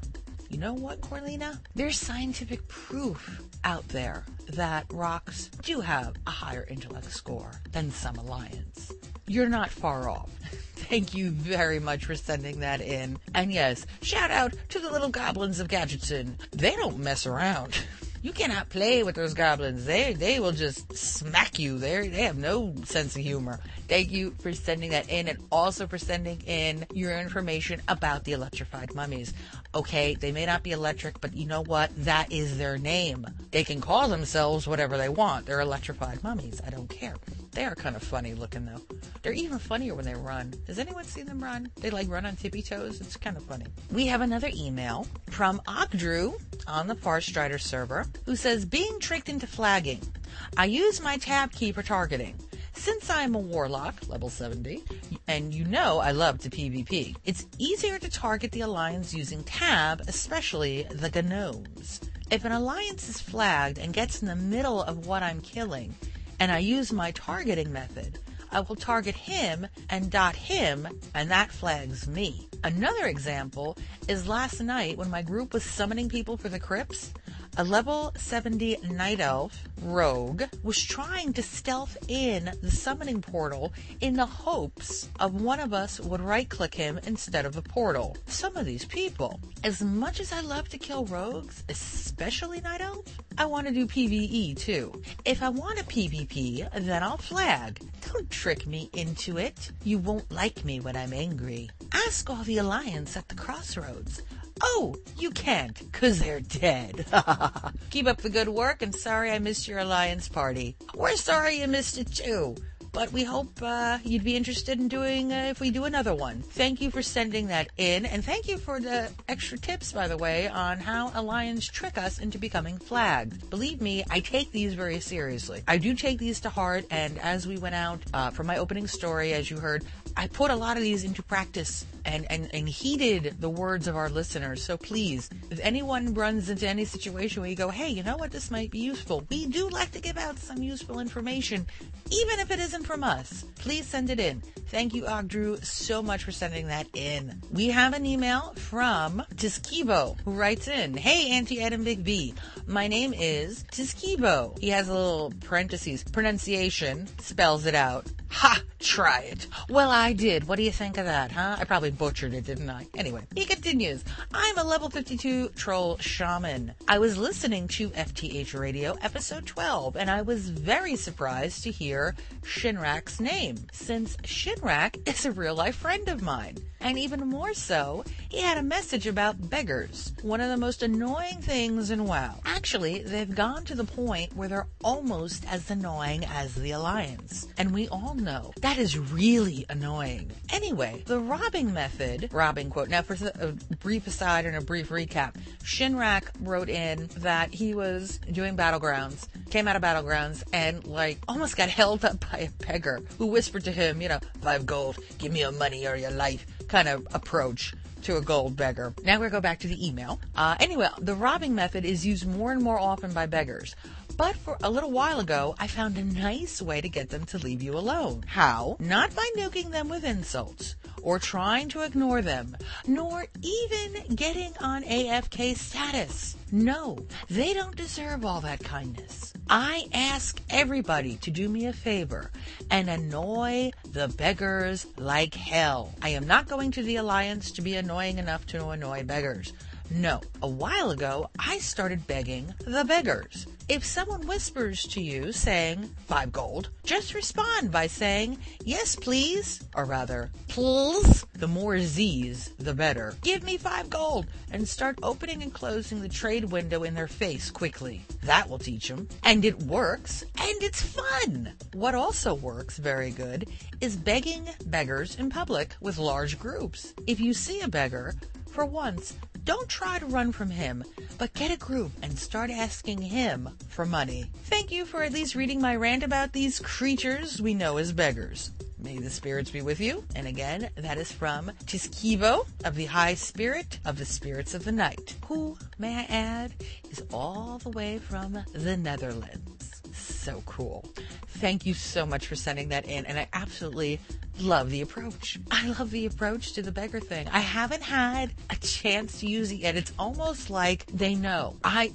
You know what, Corlina? There's scientific proof out there that rocks do have a higher intellect score than some Alliance. You're not far off. *laughs* Thank you very much for sending that in. And yes, shout out to the little goblins of Gadgetzan. They don't mess around. *laughs* You cannot play with those goblins. They they will just smack you. They they have no sense of humor. Thank you for sending that in and also for sending in your information about the electrified mummies. Okay, they may not be electric, but you know what? That is their name. They can call themselves whatever they want. They're electrified mummies. I don't care. They are kind of funny looking though. They're even funnier when they run. Has anyone seen them run? They like run on tippy toes. It's kind of funny. We have another email from Ogdrew on the Farstrider server who says, being tricked into flagging. I use my tab key for targeting. Since I am a warlock, level 70, and you know I love to PvP, it's easier to target the alliance using tab, especially the gnomes. If an alliance is flagged and gets in the middle of what I'm killing, and I use my targeting method, I will target him and dot him, and that flags me. Another example is last night when my group was summoning people for the crypts. A level 70 night elf rogue was trying to stealth in the summoning portal in the hopes of one of us would right click him instead of the portal. Some of these people, as much as I love to kill rogues, especially night elf, I want to do PvE too. If I want a PvP, then I'll flag. Don't trick me into it. You won't like me when I'm angry. Ask all the Alliance at the crossroads. Oh, you can't, cause they're dead. *laughs* Keep up the good work, and sorry I missed your alliance party. We're sorry you missed it too. But we hope uh, you'd be interested in doing uh, if we do another one. Thank you for sending that in, and thank you for the extra tips, by the way, on how Alliance trick us into becoming flagged. Believe me, I take these very seriously. I do take these to heart, and as we went out uh, my opening story, as you heard, I put a lot of these into practice and, and, and heeded the words of our listeners. So please, if anyone runs into any situation where you go, hey, you know what, this might be useful, we do like to give out some useful information, even if it isn't from us. Please send it in. Thank you, Ogdrew, so much for sending that in. We have an email from Tiskibo, who writes in, Hey, Auntie Ed and Big V. My name is Tiskibo. He has a little parentheses. Pronunciation spells it out. Ha! Try it. Well, I did. What do you think of that, huh? I probably butchered it, didn't I? Anyway, he continues. I'm a level 52 troll shaman. I was listening to FTH Radio episode 12, and I was very surprised to hear Shinrak's name, since Shinrak *laughs* is a real life friend of mine. And even more so, he had a message about beggars, one of the most annoying things in WoW. Actually, they've gone to the point where they're almost as annoying as the Alliance. And we all know that is really annoying. Anyway, the robbing method, robbing quote, now for a brief aside and a brief recap, Shinrak wrote in that he was doing Battlegrounds, came out of Battlegrounds, and like almost got *laughs* held up by a beggar who whispered to him, you know, five gold, give me your money or your life kind of approach to a gold beggar. Now we go back to the email. Uh, anyway, the robbing method is used more and more often by beggars. But for a little while ago, I found a nice way to get them to leave you alone. How? Not by nuking them with insults or trying to ignore them, nor even getting on AFK status. No, they don't deserve all that kindness. I ask everybody to do me a favor and annoy the beggars like hell. I am not going to the Alliance to be annoying enough to annoy beggars. No, a while ago, I started begging the beggars. If someone whispers to you saying, five gold, just respond by saying, yes, please, or rather, please. The more Z's, the better. Give me five gold, and start opening and closing the trade window in their face quickly. That will teach them. And it works, and it's fun. What also works very good is begging beggars in public with large groups. If you see a beggar, for once, don't try to run from him, but get a group and start asking him for money. Thank you for at least reading my rant about these creatures we know as beggars. May the spirits be with you. And again, that is from Tiskivo of the High Spirit of the Spirits of the Night, who, may I add, is all the way from the Netherlands. So cool. Thank you so much for sending that in, and I absolutely love the approach. I love the approach to the beggar thing. I haven't had a chance to use it yet. It's almost like they know. I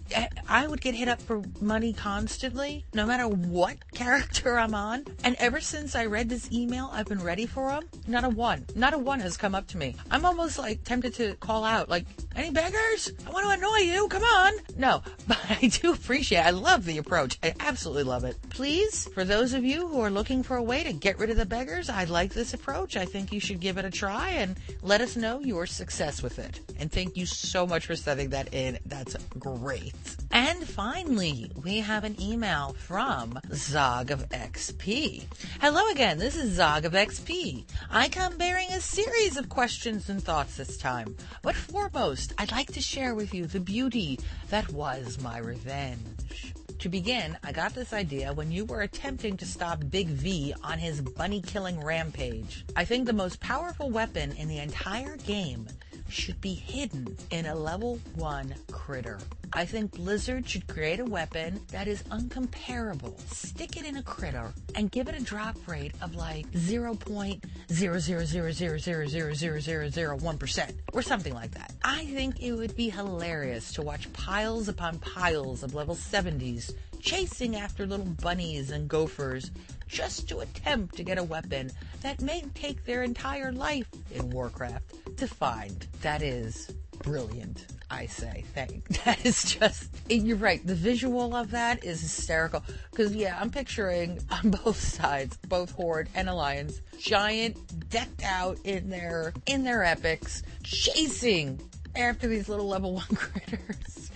I would get hit up for money constantly, no matter what *laughs* character I'm on. And ever since I read this email, I've been ready for them. Not a one, not a one has come up to me. I'm almost like tempted to call out, like, any beggars? I want to annoy you. Come on. No, *laughs* but I do appreciate. It. I love the approach. I absolutely love it. Please, for those of you who are looking for a way to get rid of the beggars, I'd like this approach. I think you should give it a try and let us know your success with it. And thank you so much for sending that in. That's great. And finally, we have an email from Zog of XP. Hello again. This is Zog of XP. I come bearing a series of questions and thoughts this time. But foremost, I'd like to share with you the beauty that was my revenge. To begin, I got this idea when you were attempting to stop Big V on his bunny killing rampage. I think the most powerful weapon in the entire game should be hidden in a level 1 critter. I think Blizzard should create a weapon that is uncomparable. Stick it in a critter and give it a drop rate of like 0.000000001% or something like that. I think it would be hilarious to watch piles upon piles of level 70s chasing after little bunnies and gophers just to attempt to get a weapon that may take their entire life in Warcraft to find. That is brilliant. I say, thank. *laughs* That is just. You're right. The visual of that is hysterical. Because yeah, I'm picturing *laughs* on both sides, both Horde and Alliance, giant, decked out in their in their epics, chasing after these little level one *laughs* critters.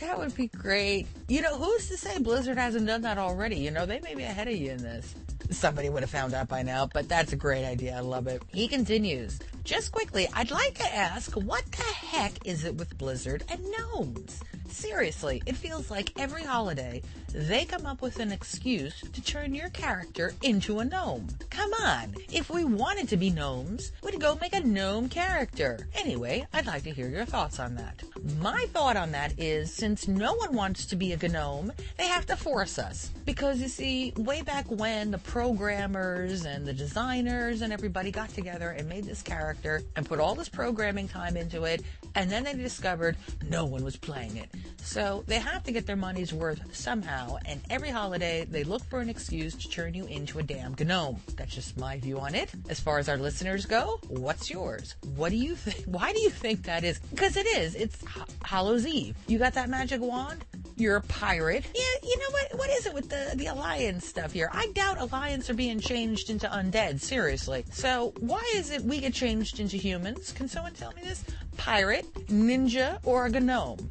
That would be great. You know, who's to say Blizzard hasn't done that already? You know, they may be ahead of you in this. Somebody would have found out by now, but that's a great idea. I love it. He continues. Just quickly, I'd like to ask what the heck is it with Blizzard and gnomes? Seriously, it feels like every holiday they come up with an excuse to turn your character into a gnome. Come on, if we wanted to be gnomes, we'd go make a gnome character. Anyway, I'd like to hear your thoughts on that. My thought on that is since no one wants to be a gnome, they have to force us. Because you see, way back when the programmers and the designers and everybody got together and made this character and put all this programming time into it, and then they discovered no one was playing it. So they have to get their money's worth somehow, and every holiday they look for an excuse to turn you into a damn gnome. That's just my view on it. As far as our listeners go, what's yours? What do you think? *laughs* Why do you think that is? Because it is. It's H- Hallows Eve. You got that magic wand? You're a pirate. Yeah, you know what? What is it with the the alliance stuff here? I doubt alliance are being changed into undead. Seriously. So why is it we get changed into humans? Can someone tell me this? Pirate, ninja, or a gnome?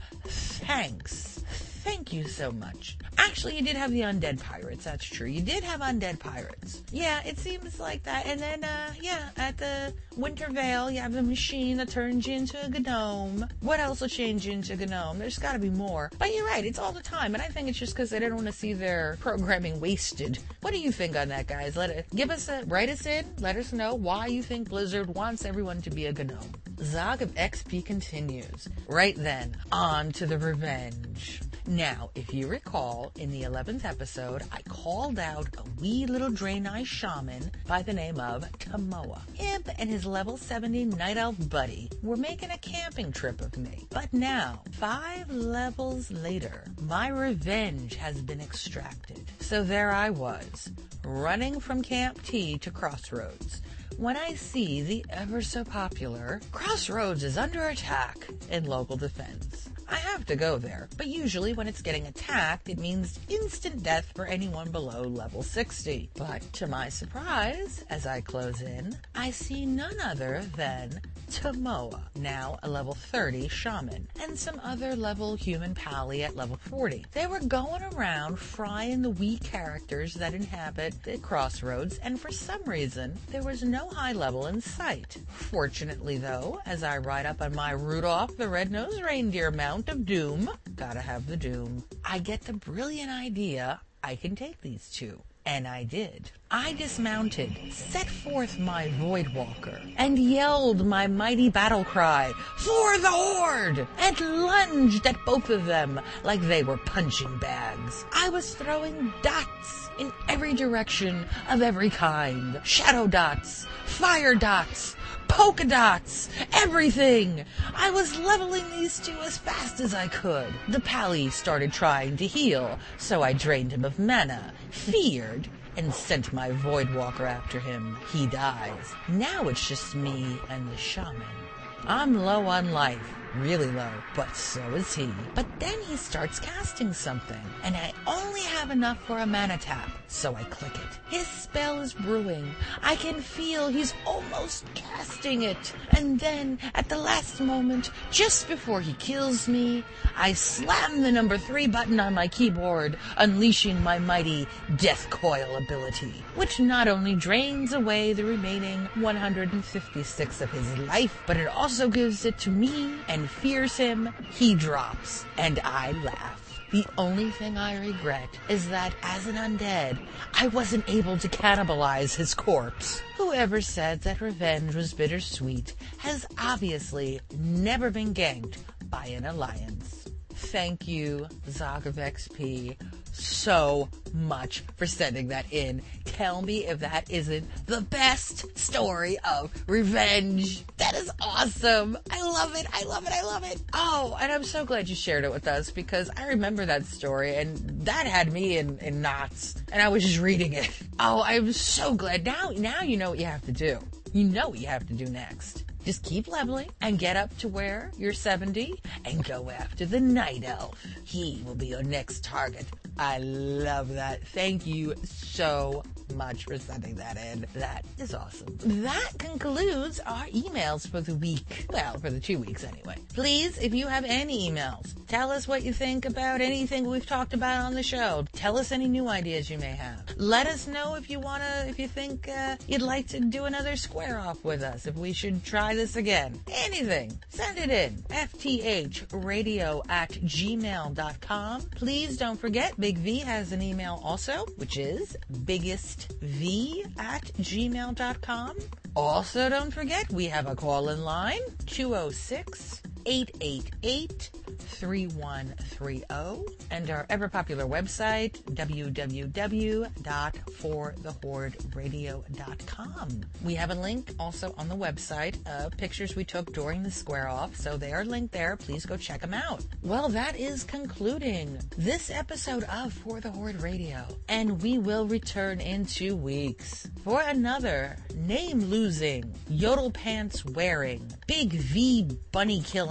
Thanks. Thank you so much. Actually, you did have the undead pirates. That's true. You did have undead pirates. Yeah, it seems like that. And then, uh, yeah, at the Winter Veil, you have the machine that turns you into a gnome. What else will change you into a gnome? There's got to be more. But you're right. It's all the time, and I think it's just because they don't want to see their programming wasted. What do you think on that, guys? Let it give us a write us in. Let us know why you think Blizzard wants everyone to be a gnome. Zog of XP continues. Right then, on to the revenge. Now, if you recall, in the 11th episode, I called out a wee little Draenei shaman by the name of Tamoa. Imp and his level 70 night elf buddy were making a camping trip of me. But now, five levels later, my revenge has been extracted. So there I was, running from Camp T to Crossroads when I see the ever so popular Crossroads is under attack in local defense. I have to go there, but usually when it's getting attacked, it means instant death for anyone below level 60. But to my surprise, as I close in, I see none other than Tamoa, now a level 30 shaman, and some other level human pally at level 40. They were going around frying the wee characters that inhabit the crossroads, and for some reason, there was no high level in sight. Fortunately, though, as I ride up on my Rudolph the Red-Nosed Reindeer mount of doom, gotta have the doom, I get the brilliant idea I can take these two. And I did. I dismounted, set forth my Voidwalker, and yelled my mighty battle cry, For the Horde! and lunged at both of them like they were punching bags. I was throwing dots in every direction of every kind. Shadow dots, fire dots, polka dots, everything. I was leveling these two as fast as I could. The pally started trying to heal, so I drained him of mana, feared, and sent my Void Walker after him. He dies. Now it's just me and the shaman. I'm low on life, really low, but so is he. But then he starts casting something, and I only have enough for a mana tap, so I click it. His spell is brewing. I can feel he's almost casting it. And then, at the last moment, just before he kills me, I slam the number three button on my keyboard, unleashing my mighty Death Coil ability, which not only drains away the remaining 156 of his life, but it also gives it to me and fears him. He drops, and I laugh. The only thing I regret is that as an undead, I wasn't able to cannibalize his corpse. Whoever said that revenge was bittersweet has obviously never been ganked by an alliance. Thank you, Zog of XP, so much for sending that in. Tell me if that isn't the best story of revenge. That is awesome. I love it. I love it. I love it. Oh, and I'm so glad you shared it with us because I remember that story and that had me in, in knots and I was just reading it. Oh, I'm so glad. Now, now you know what you have to do. You know what you have to do next. Just keep leveling and get up to where you're 70 and go after the night elf. He will be your next target. I love that. Thank you so much for sending that in. That is awesome. That concludes our emails for the week. Well, for the two weeks anyway. Please, if you have any emails, tell us what you think about anything we've talked about on the show. Tell us any new ideas you may have. Let us know if you want to, if you think uh, you'd like to do another square off with us, if we should try this again. Anything. Send it in. FTHradio at gmail.com. Please don't forget, Big V has an email also, which is biggestv at gmail.com. Also, don't forget, we have a call in line 206 888 3130 and our ever popular website www.forthehorderadio.com. We have a link also on the website of pictures we took during the square off, so they are linked there. Please go check them out. Well, that is concluding this episode of For the Horde Radio, and we will return in two weeks for another name losing, yodel pants wearing, big V bunny killing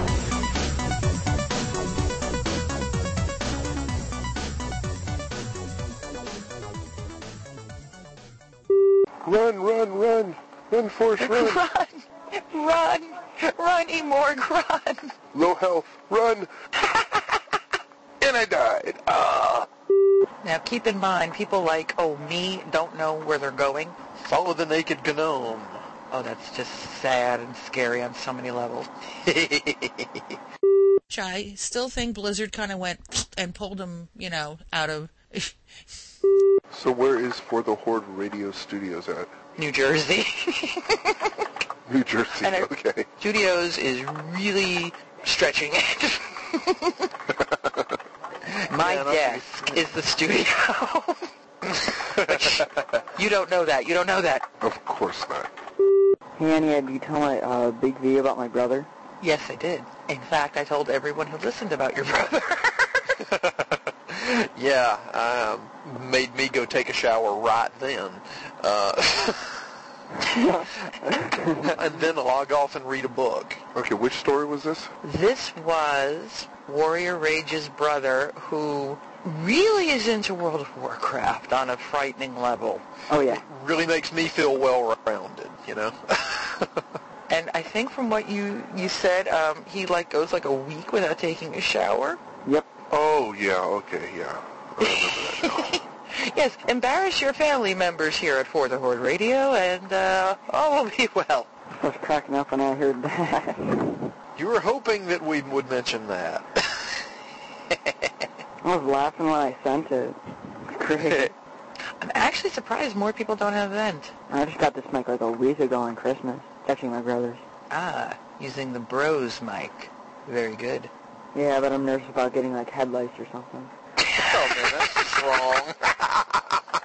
Run, run, run. Run, Force, run. *laughs* Run! Run! Run, Emorg, run! Low health. Run. *laughs* and I died. Ah. Now keep in mind, people like, oh, me don't know where they're going. Follow the naked gnome. Oh, that's just sad and scary on so many levels. *laughs* which I still think Blizzard kind of went and pulled him, you know, out of. So where is For the Horde Radio Studios at? New Jersey. *laughs* New Jersey. And okay. Studios is really stretching it. *laughs* My Yeah, desk is the studio. *laughs* you don't know that. You don't know that. Of course not. Hey, Annie, did you tell my uh, Big V about my brother? Yes, I did. In fact, I told everyone who listened about your brother. *laughs* yeah, um, made me go take a shower right then. Uh, *laughs* and then log off and read a book. Okay, which story was this? this was Warrior Rage's brother who really is into World of Warcraft on a frightening level. Oh, yeah. Really makes me feel well-rounded, you know? *laughs* And I think from what you, you said, um, he like goes like a week without taking a shower. Yep. Oh, yeah, okay, yeah. I remember that now. *laughs* Yes, embarrass your family members here at For the Horde Radio, and uh, all will be well. I was cracking up when I heard that. You were hoping that we would mention that. *laughs* I was laughing when I sent it. It's great. *laughs* I'm actually surprised more people don't have vent. I just got this mic like a week ago on Christmas. It's actually my brother's. Ah, using the Bros mic. Very good. Yeah, but I'm nervous about getting like head lice or something. *laughs* oh man, that's wrong. *laughs*